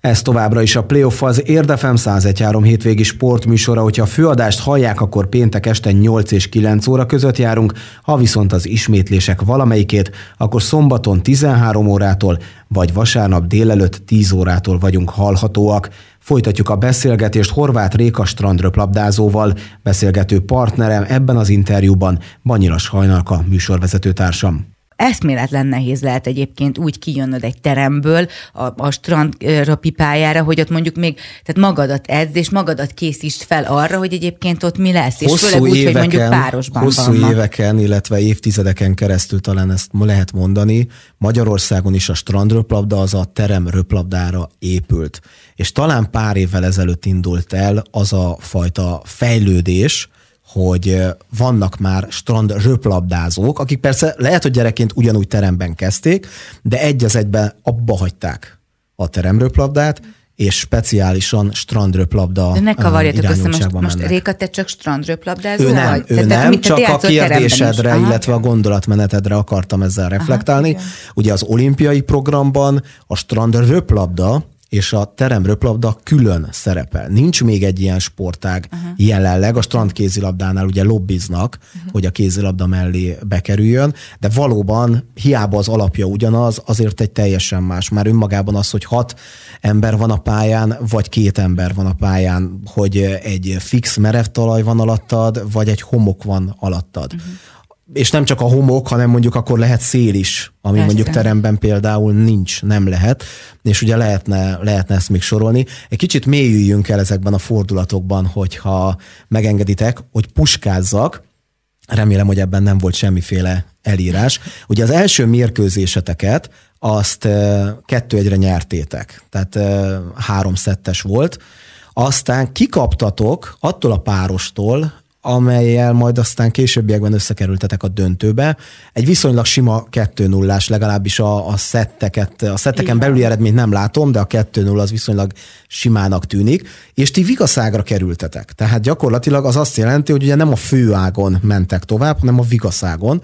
Ez továbbra is a Playoff az Érdefem 1013 hétvégi sportműsora, hogyha a főadást hallják, akkor péntek este 8 és 9 óra között járunk, ha viszont az ismétlések valamelyikét, akkor szombaton 13 órától, vagy vasárnap délelőtt 10 órától vagyunk hallhatóak. Folytatjuk a beszélgetést Horváth Réka strandröplabdázóval, beszélgető partnerem ebben az interjúban Banyilas Hajnalka műsorvezetőtársam eszméletlen nehéz lehet egyébként úgy kijönnöd egy teremből a, a strandra pipájára, hogy ott mondjuk még tehát magadat edz, és magadat készítsd fel arra, hogy egyébként ott mi lesz, és hosszú főleg úgy, éveken, hogy mondjuk párosban Hosszú vannak. éveken, illetve évtizedeken keresztül talán ezt lehet mondani, Magyarországon is a strandröplabda az a terem röplabdára épült. És talán pár évvel ezelőtt indult el az a fajta fejlődés, hogy vannak már strand röplabdázók, akik persze lehet, hogy gyerekként ugyanúgy teremben kezdték, de egy az egyben abba hagyták a teremröplabdát, és speciálisan strandröplabda De ne kavarjatok össze, most, most Réka, te csak strandröplabdázó ő nem, vagy? Ő te, nem, csak a kérdésedre, illetve a gondolatmenetedre akartam ezzel reflektálni. Aha, Ugye az olimpiai programban a strandröplabda és a teremröplabda külön szerepel. Nincs még egy ilyen sportág uh-huh. jelenleg, a strandkézilabdánál ugye lobbiznak, uh-huh. hogy a kézilabda mellé bekerüljön, de valóban hiába az alapja ugyanaz, azért egy teljesen más. Már önmagában az, hogy hat ember van a pályán, vagy két ember van a pályán, hogy egy fix merev talaj van alattad, vagy egy homok van alattad. Uh-huh és nem csak a homok, hanem mondjuk akkor lehet szél is, ami Persze. mondjuk teremben például nincs, nem lehet, és ugye lehetne, lehetne ezt még sorolni. Egy kicsit mélyüljünk el ezekben a fordulatokban, hogyha megengeditek, hogy puskázzak, remélem, hogy ebben nem volt semmiféle elírás. Ugye az első mérkőzéseteket azt kettő egyre nyertétek, tehát három szettes volt, aztán kikaptatok attól a párostól, amelyel majd aztán későbbiekben összekerültetek a döntőbe. Egy viszonylag sima 2 0 legalábbis a, a szetteket, a szetteken belüli eredményt nem látom, de a 2-0 az viszonylag simának tűnik, és ti vigaszágra kerültetek. Tehát gyakorlatilag az azt jelenti, hogy ugye nem a főágon mentek tovább, hanem a vigaszágon,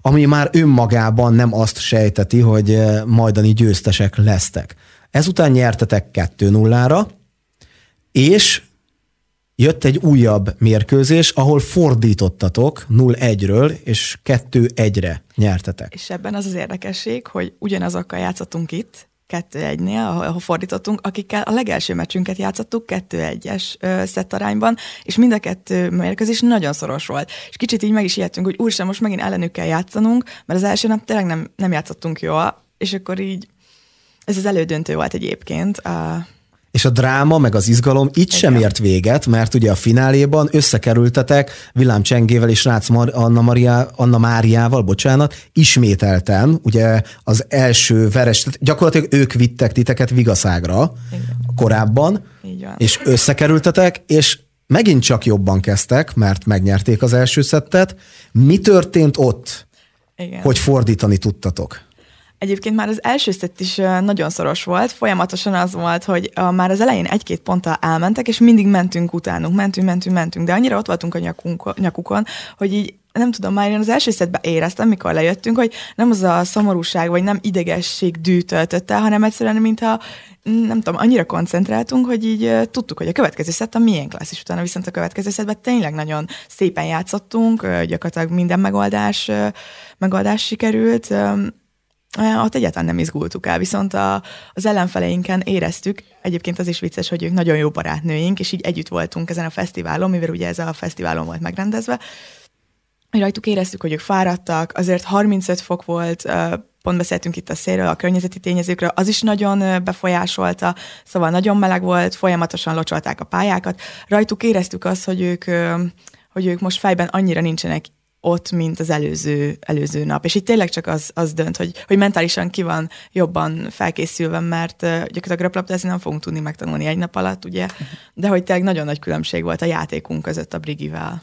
ami már önmagában nem azt sejteti, hogy eh, majdani győztesek lesztek. Ezután nyertetek 2-0-ra, és jött egy újabb mérkőzés, ahol fordítottatok 0-1-ről, és 2-1-re nyertetek. És ebben az az érdekesség, hogy ugyanazokkal játszottunk itt, 2-1-nél, ahol fordítottunk, akikkel a legelső meccsünket játszottuk 2-1-es szettarányban, és mind a kettő mérkőzés nagyon szoros volt. És kicsit így meg is ijedtünk, hogy úristen, most megint ellenük kell játszanunk, mert az első nap tényleg nem, nem játszottunk jól, és akkor így ez az elődöntő volt egyébként. És a dráma, meg az izgalom itt sem ért véget, mert ugye a fináléban összekerültetek Vilám Csengével és Rácz Mar- Anna, Maria, Anna Máriával, bocsánat, ismételten, ugye az első veres, tehát gyakorlatilag ők vittek titeket Vigaszágra Igen. korábban, és összekerültetek, és megint csak jobban kezdtek, mert megnyerték az első szettet. Mi történt ott, Igen. hogy fordítani tudtatok? Egyébként már az első szett is nagyon szoros volt, folyamatosan az volt, hogy már az elején egy-két ponttal elmentek, és mindig mentünk utánuk, mentünk, mentünk, mentünk, de annyira ott voltunk a nyakunk, nyakukon, hogy így nem tudom, már én az első szedben éreztem, mikor lejöttünk, hogy nem az a szomorúság, vagy nem idegesség dű töltötte, hanem egyszerűen, mintha nem tudom, annyira koncentráltunk, hogy így tudtuk, hogy a következő szett a miénk lesz, és utána viszont a következő szettben tényleg nagyon szépen játszottunk, gyakorlatilag minden megoldás, megoldás sikerült. Um, ott egyáltalán nem izgultuk el, viszont a, az ellenfeleinken éreztük, egyébként az is vicces, hogy ők nagyon jó barátnőink, és így együtt voltunk ezen a fesztiválon, mivel ugye ez a fesztiválon volt megrendezve, rajtuk éreztük, hogy ők fáradtak, azért 35 fok volt, pont beszéltünk itt a szélről, a környezeti tényezőkről, az is nagyon befolyásolta, szóval nagyon meleg volt, folyamatosan locsolták a pályákat. Rajtuk éreztük azt, hogy ők, hogy ők most fejben annyira nincsenek ott, mint az előző, előző nap. És itt tényleg csak az, az dönt, hogy, hogy mentálisan ki van jobban felkészülve, mert gyakorlatilag röplabdázni nem fogunk tudni megtanulni egy nap alatt, ugye, de hogy tényleg nagyon nagy különbség volt a játékunk között a Brigivel.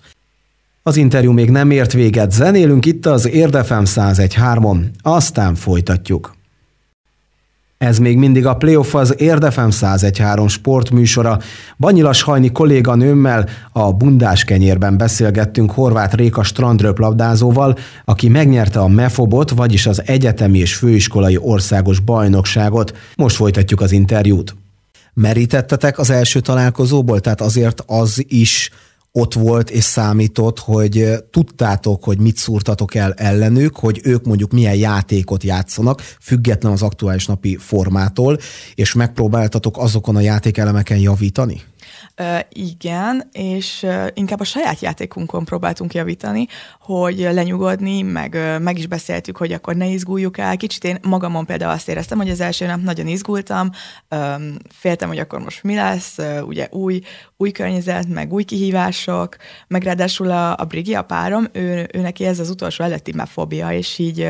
Az interjú még nem ért véget, zenélünk itt az Érdefem 101.3-on, aztán folytatjuk. Ez még mindig a Playoff az Érdefem 101.3 sportműsora. Banyilas Hajni kolléganőmmel a Bundás kenyérben beszélgettünk Horváth Réka strandröplabdázóval, aki megnyerte a MEFOBot, vagyis az egyetemi és főiskolai országos bajnokságot. Most folytatjuk az interjút. Merítettetek az első találkozóból, tehát azért az is ott volt és számított, hogy tudtátok, hogy mit szúrtatok el ellenük, hogy ők mondjuk milyen játékot játszanak, független az aktuális napi formától, és megpróbáltatok azokon a játékelemeken javítani? Igen, és inkább a saját játékunkon próbáltunk javítani, hogy lenyugodni, meg, meg is beszéltük, hogy akkor ne izguljuk el. Kicsit én magamon például azt éreztem, hogy az első nap nagyon izgultam, um, féltem, hogy akkor most mi lesz, ugye új, új környezet, meg új kihívások, meg ráadásul a, a Brigi, a párom, ő, ő neki ez az utolsó előtti fobia, és így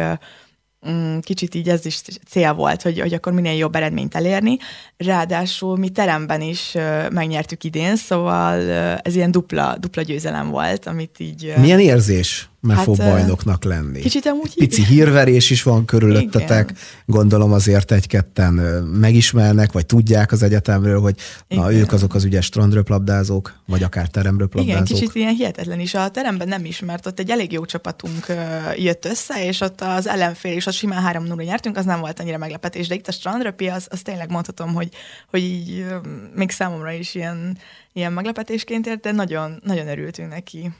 Mm, kicsit így ez is cél volt, hogy, hogy akkor minél jobb eredményt elérni. Ráadásul mi teremben is megnyertük idén, szóval ez ilyen dupla, dupla győzelem volt, amit így... Milyen érzés? MEFO hát, bajnoknak lenni. Kicsit amúgy Pici hírverés is van körülöttetek, Igen. gondolom azért egy-ketten megismernek, vagy tudják az egyetemről, hogy na, ők azok az ügyes strandröplabdázók, vagy akár teremröplabdázók. Igen, kicsit ilyen hihetetlen is. A teremben nem ismert, ott egy elég jó csapatunk jött össze, és ott az ellenfél, és ott simán 3 0 nyertünk, az nem volt annyira meglepetés, de itt a strandröpi, az, az tényleg mondhatom, hogy, hogy így még számomra is ilyen, ilyen meglepetésként ért, nagyon, nagyon örültünk neki.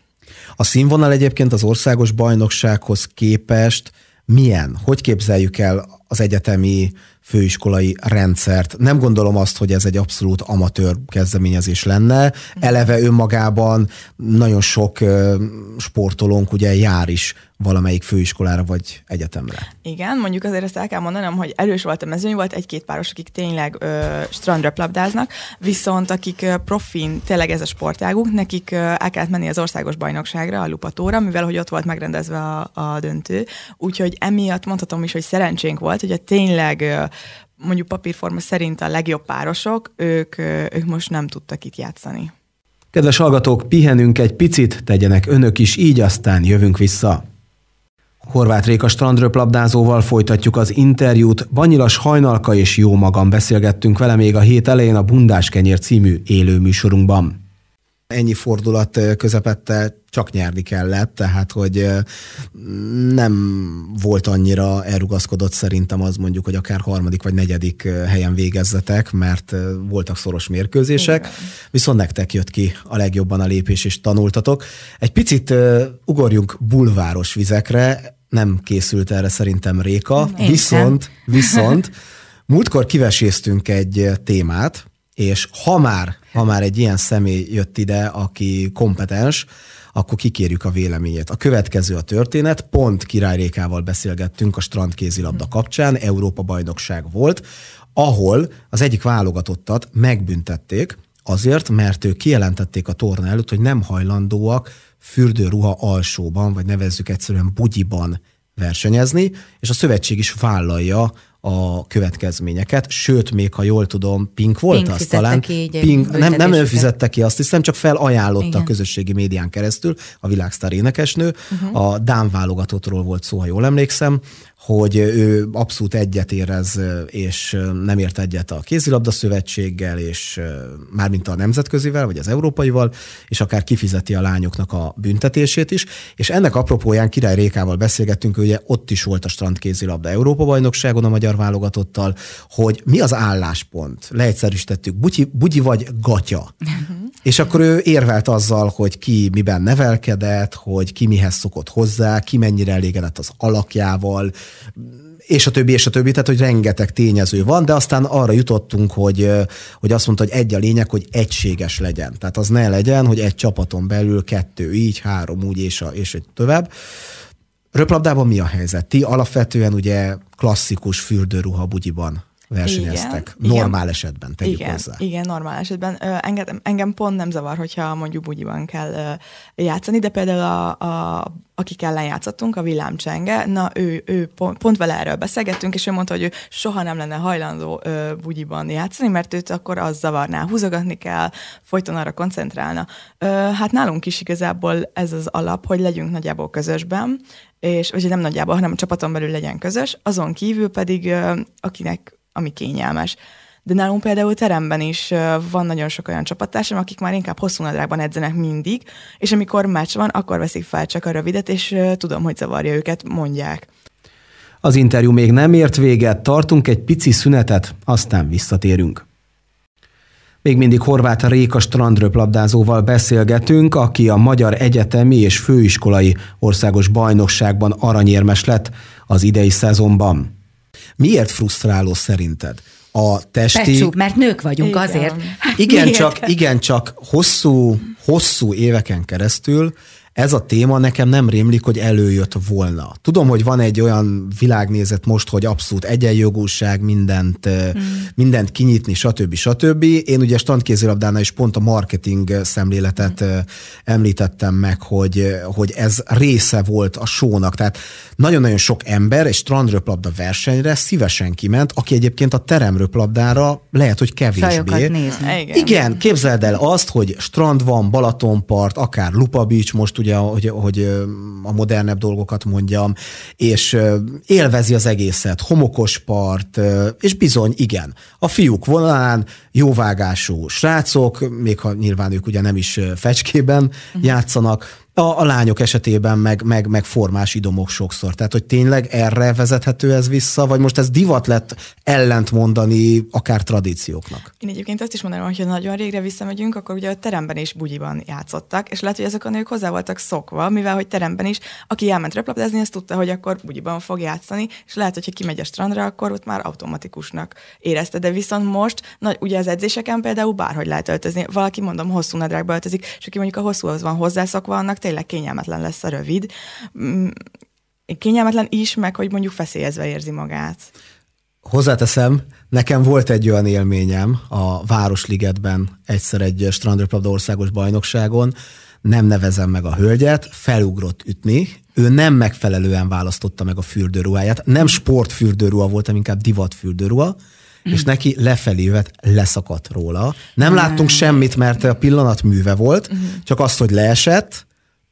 A színvonal egyébként az országos bajnoksághoz képest milyen? Hogy képzeljük el az egyetemi főiskolai rendszert? Nem gondolom azt, hogy ez egy abszolút amatőr kezdeményezés lenne. Eleve önmagában nagyon sok sportolónk ugye jár is valamelyik főiskolára vagy egyetemre. Igen, mondjuk azért ezt el kell mondanom, hogy erős volt a mezőny, volt egy-két páros, akik tényleg ö, strandröplabdáznak, viszont akik profin, tényleg ez a sportáguk, nekik ö, el kellett menni az országos bajnokságra, a Lupatóra, mivel hogy ott volt megrendezve a, a döntő. Úgyhogy emiatt mondhatom is, hogy szerencsénk volt, hogy a tényleg ö, mondjuk papírforma szerint a legjobb párosok, ők, ők most nem tudtak itt játszani. Kedves hallgatók, pihenünk egy picit, tegyenek önök is így, aztán jövünk vissza. Horváth Réka strandröplabdázóval folytatjuk az interjút. Banyilas Hajnalka és jó magam beszélgettünk vele még a hét elején a Bundás Kenyér című élő műsorunkban. Ennyi fordulat közepette csak nyerni kellett, tehát hogy nem volt annyira elrugaszkodott szerintem az mondjuk, hogy akár harmadik vagy negyedik helyen végezzetek, mert voltak szoros mérkőzések, Igen. viszont nektek jött ki a legjobban a lépés, és tanultatok. Egy picit ugorjunk bulváros vizekre, nem készült erre szerintem Réka, Én viszont, sem. viszont múltkor kiveséztünk egy témát, és ha már, ha már egy ilyen személy jött ide, aki kompetens, akkor kikérjük a véleményét. A következő a történet, pont Király Rékával beszélgettünk a strandkézilabda kapcsán, Európa bajnokság volt, ahol az egyik válogatottat megbüntették, azért, mert ők kijelentették a torna előtt, hogy nem hajlandóak fürdőruha alsóban, vagy nevezzük egyszerűen bugyiban versenyezni, és a szövetség is vállalja a következményeket, sőt, még ha jól tudom, Pink volt Pink az talán. Ki Pink, nem, nem ő fizette ki, azt hiszem, csak felajánlotta Igen. a közösségi médián keresztül, a világsztár énekesnő. Uh-huh. A Dán válogatottról volt szó, ha jól emlékszem, hogy ő abszolút egyet érez, és nem ért egyet a kézilabda szövetséggel, és mármint a nemzetközivel, vagy az európaival, és akár kifizeti a lányoknak a büntetését is. És ennek apropóján Király Rékával beszélgettünk, ugye ott is volt a strandkézilabda Európa bajnokságon a magyar válogatottal, hogy mi az álláspont. Leegyszerűsítettük, bugyi, bugyi vagy gatya. Uh-huh. És akkor ő érvelt azzal, hogy ki miben nevelkedett, hogy ki mihez szokott hozzá, ki mennyire elégedett az alakjával, és a többi, és a többi, tehát hogy rengeteg tényező van, de aztán arra jutottunk, hogy, hogy azt mondta, hogy egy a lényeg, hogy egységes legyen. Tehát az ne legyen, hogy egy csapaton belül kettő így, három úgy, és, a, és egy tovább. Röplabdában mi a helyzet? Ti alapvetően ugye klasszikus fürdőruha bugyiban versenyeztek. Igen, normál igen. esetben, tegyük igen, hozzá. Igen, normál esetben. Engem, engem pont nem zavar, hogyha mondjuk bugyiban kell játszani, de például a, a akik ellen játszottunk, a villámcsenge, na ő, ő pont, pont vele erről beszélgettünk, és ő mondta, hogy ő soha nem lenne hajlandó ö, bugyiban játszani, mert őt akkor az zavarná, húzogatni kell, folyton arra koncentrálna. Ö, hát nálunk is igazából ez az alap, hogy legyünk nagyjából közösben, és vagy nem nagyjából, hanem a csapaton belül legyen közös, azon kívül pedig ö, akinek ami kényelmes. De nálunk például teremben is van nagyon sok olyan csapattársam, akik már inkább hosszú nadrágban edzenek mindig, és amikor meccs van, akkor veszik fel csak a rövidet, és tudom, hogy zavarja őket, mondják. Az interjú még nem ért véget, tartunk egy pici szünetet, aztán visszatérünk. Még mindig Horváth Réka strandröplabdázóval beszélgetünk, aki a Magyar Egyetemi és Főiskolai Országos Bajnokságban aranyérmes lett az idei szezonban. Miért frusztráló szerinted? A testi... Pecsú, mert nők vagyunk igen. azért. Hát igen, csak, igen, csak hosszú, hosszú éveken keresztül ez a téma nekem nem rémlik, hogy előjött volna. Tudom, hogy van egy olyan világnézet most, hogy abszolút egyenjogúság, mindent, hmm. mindent kinyitni, stb. stb. Én ugye standkézilabdánál is pont a marketing szemléletet hmm. említettem meg, hogy, hogy ez része volt a sónak. Tehát nagyon-nagyon sok ember egy strandröplabda versenyre szívesen kiment, aki egyébként a teremröplabdára lehet, hogy kevésbé. Igen. Igen, képzeld el azt, hogy strand van, Balatonpart, akár Lupa Beach, most ugye, hogy, hogy a modernebb dolgokat mondjam, és élvezi az egészet, homokos part, és bizony, igen, a fiúk vonalán jóvágású srácok, még ha nyilván ők ugye nem is fecskében uh-huh. játszanak, a, a lányok esetében meg, meg, meg formás idomok sokszor. Tehát, hogy tényleg erre vezethető ez vissza, vagy most ez divat lett ellent mondani akár tradícióknak? Én egyébként azt is mondanám, hogy ha nagyon régre visszamegyünk, akkor ugye a teremben is bugyiban játszottak, és lehet, hogy ezek a nők hozzá voltak szokva, mivel hogy teremben is, aki elment röplabdázni, azt tudta, hogy akkor bugyiban fog játszani, és lehet, hogy ha kimegy a strandra, akkor ott már automatikusnak érezte. De viszont most, na, ugye az edzéseken például bárhogy lehet öltözni. Valaki mondom, hosszú nadrágba öltözik, és aki mondjuk a hosszúhoz van hozzászokva, annak tényleg kényelmetlen lesz a rövid. Mm, kényelmetlen is, meg hogy mondjuk feszélyezve érzi magát. Hozzáteszem, nekem volt egy olyan élményem a Városligetben egyszer egy strandröplabda országos bajnokságon, nem nevezem meg a hölgyet, felugrott ütni, ő nem megfelelően választotta meg a fürdőruháját, nem sportfürdőruha volt, hanem inkább divatfürdőruha, és neki lefelé jövet leszakadt róla. Nem láttunk semmit, mert a pillanat műve volt, mm. csak azt, hogy leesett,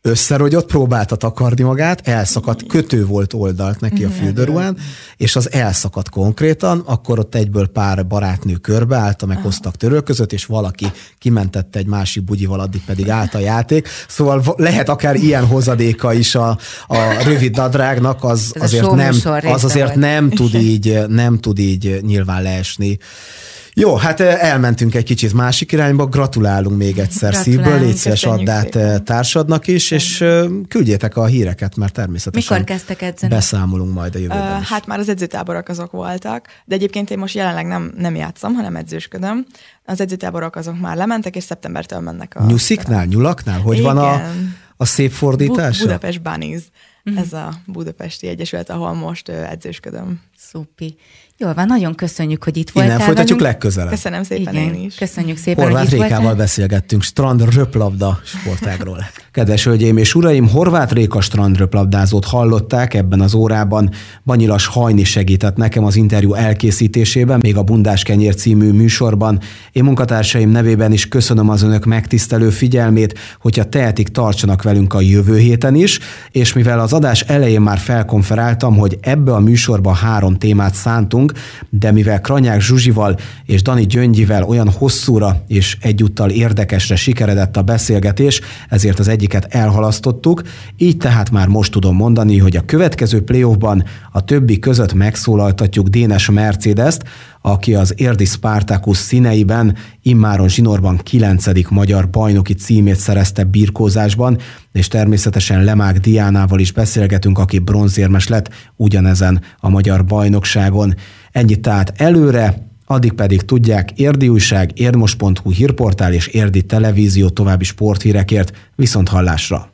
összerogyott, próbálta takarni magát, elszakadt, kötő volt oldalt neki a fürdőruhán, és az elszakadt konkrétan, akkor ott egyből pár barátnő körbeállt, meg hoztak törölközött, és valaki kimentette egy másik bugyival, addig pedig állt a játék. Szóval lehet akár ilyen hozadéka is a, a rövid nadrágnak, az azért, nem, az azért nem tud így, nem tud így nyilván leesni jó, hát elmentünk egy kicsit másik irányba, gratulálunk még egyszer szívből, légy szíves addát társadnak is, és küldjétek a híreket, mert természetesen Mikor kezdtek edzeni? beszámolunk majd a jövőben is. Hát már az edzőtáborok azok voltak, de egyébként én most jelenleg nem, nem játszom, hanem edzősködöm. Az edzőtáborok azok már lementek, és szeptembertől mennek a... Nyusziknál, nyulaknál? Hogy Igen. van a, a szép fordítás? Budapest Bunnies. Uh-huh. Ez a Budapesti Egyesület, ahol most edzősködöm Szupi. Jól van, nagyon köszönjük, hogy itt voltál Innen folytatjuk velünk. legközelebb. Köszönöm szépen Igen, én is. Köszönjük szépen, Horváth hogy itt Rékával voltál. beszélgettünk strand röplabda sportágról. Kedves hölgyeim és uraim, Horváth Réka strand röplabdázót hallották ebben az órában. Banyilas Hajni segített nekem az interjú elkészítésében, még a Bundás Kenyér című műsorban. Én munkatársaim nevében is köszönöm az önök megtisztelő figyelmét, hogyha tehetik, tartsanak velünk a jövő héten is, és mivel az adás elején már felkonferáltam, hogy ebbe a műsorba három témát szántunk, de mivel Kranyák Zsuzsival és Dani Gyöngyivel olyan hosszúra és egyúttal érdekesre sikeredett a beszélgetés, ezért az egyiket elhalasztottuk, így tehát már most tudom mondani, hogy a következő playoffban a többi között megszólaltatjuk Dénes Mercedes-t, aki az Érdi Spartacus színeiben immáron zsinórban 9. magyar bajnoki címét szerezte birkózásban, és természetesen Lemák Diánával is beszélgetünk, aki bronzérmes lett ugyanezen a magyar bajnokságon. Ennyit tehát előre, addig pedig tudják Érdi Újság, érdmos.hu hírportál és Érdi Televízió további sporthírekért viszont hallásra.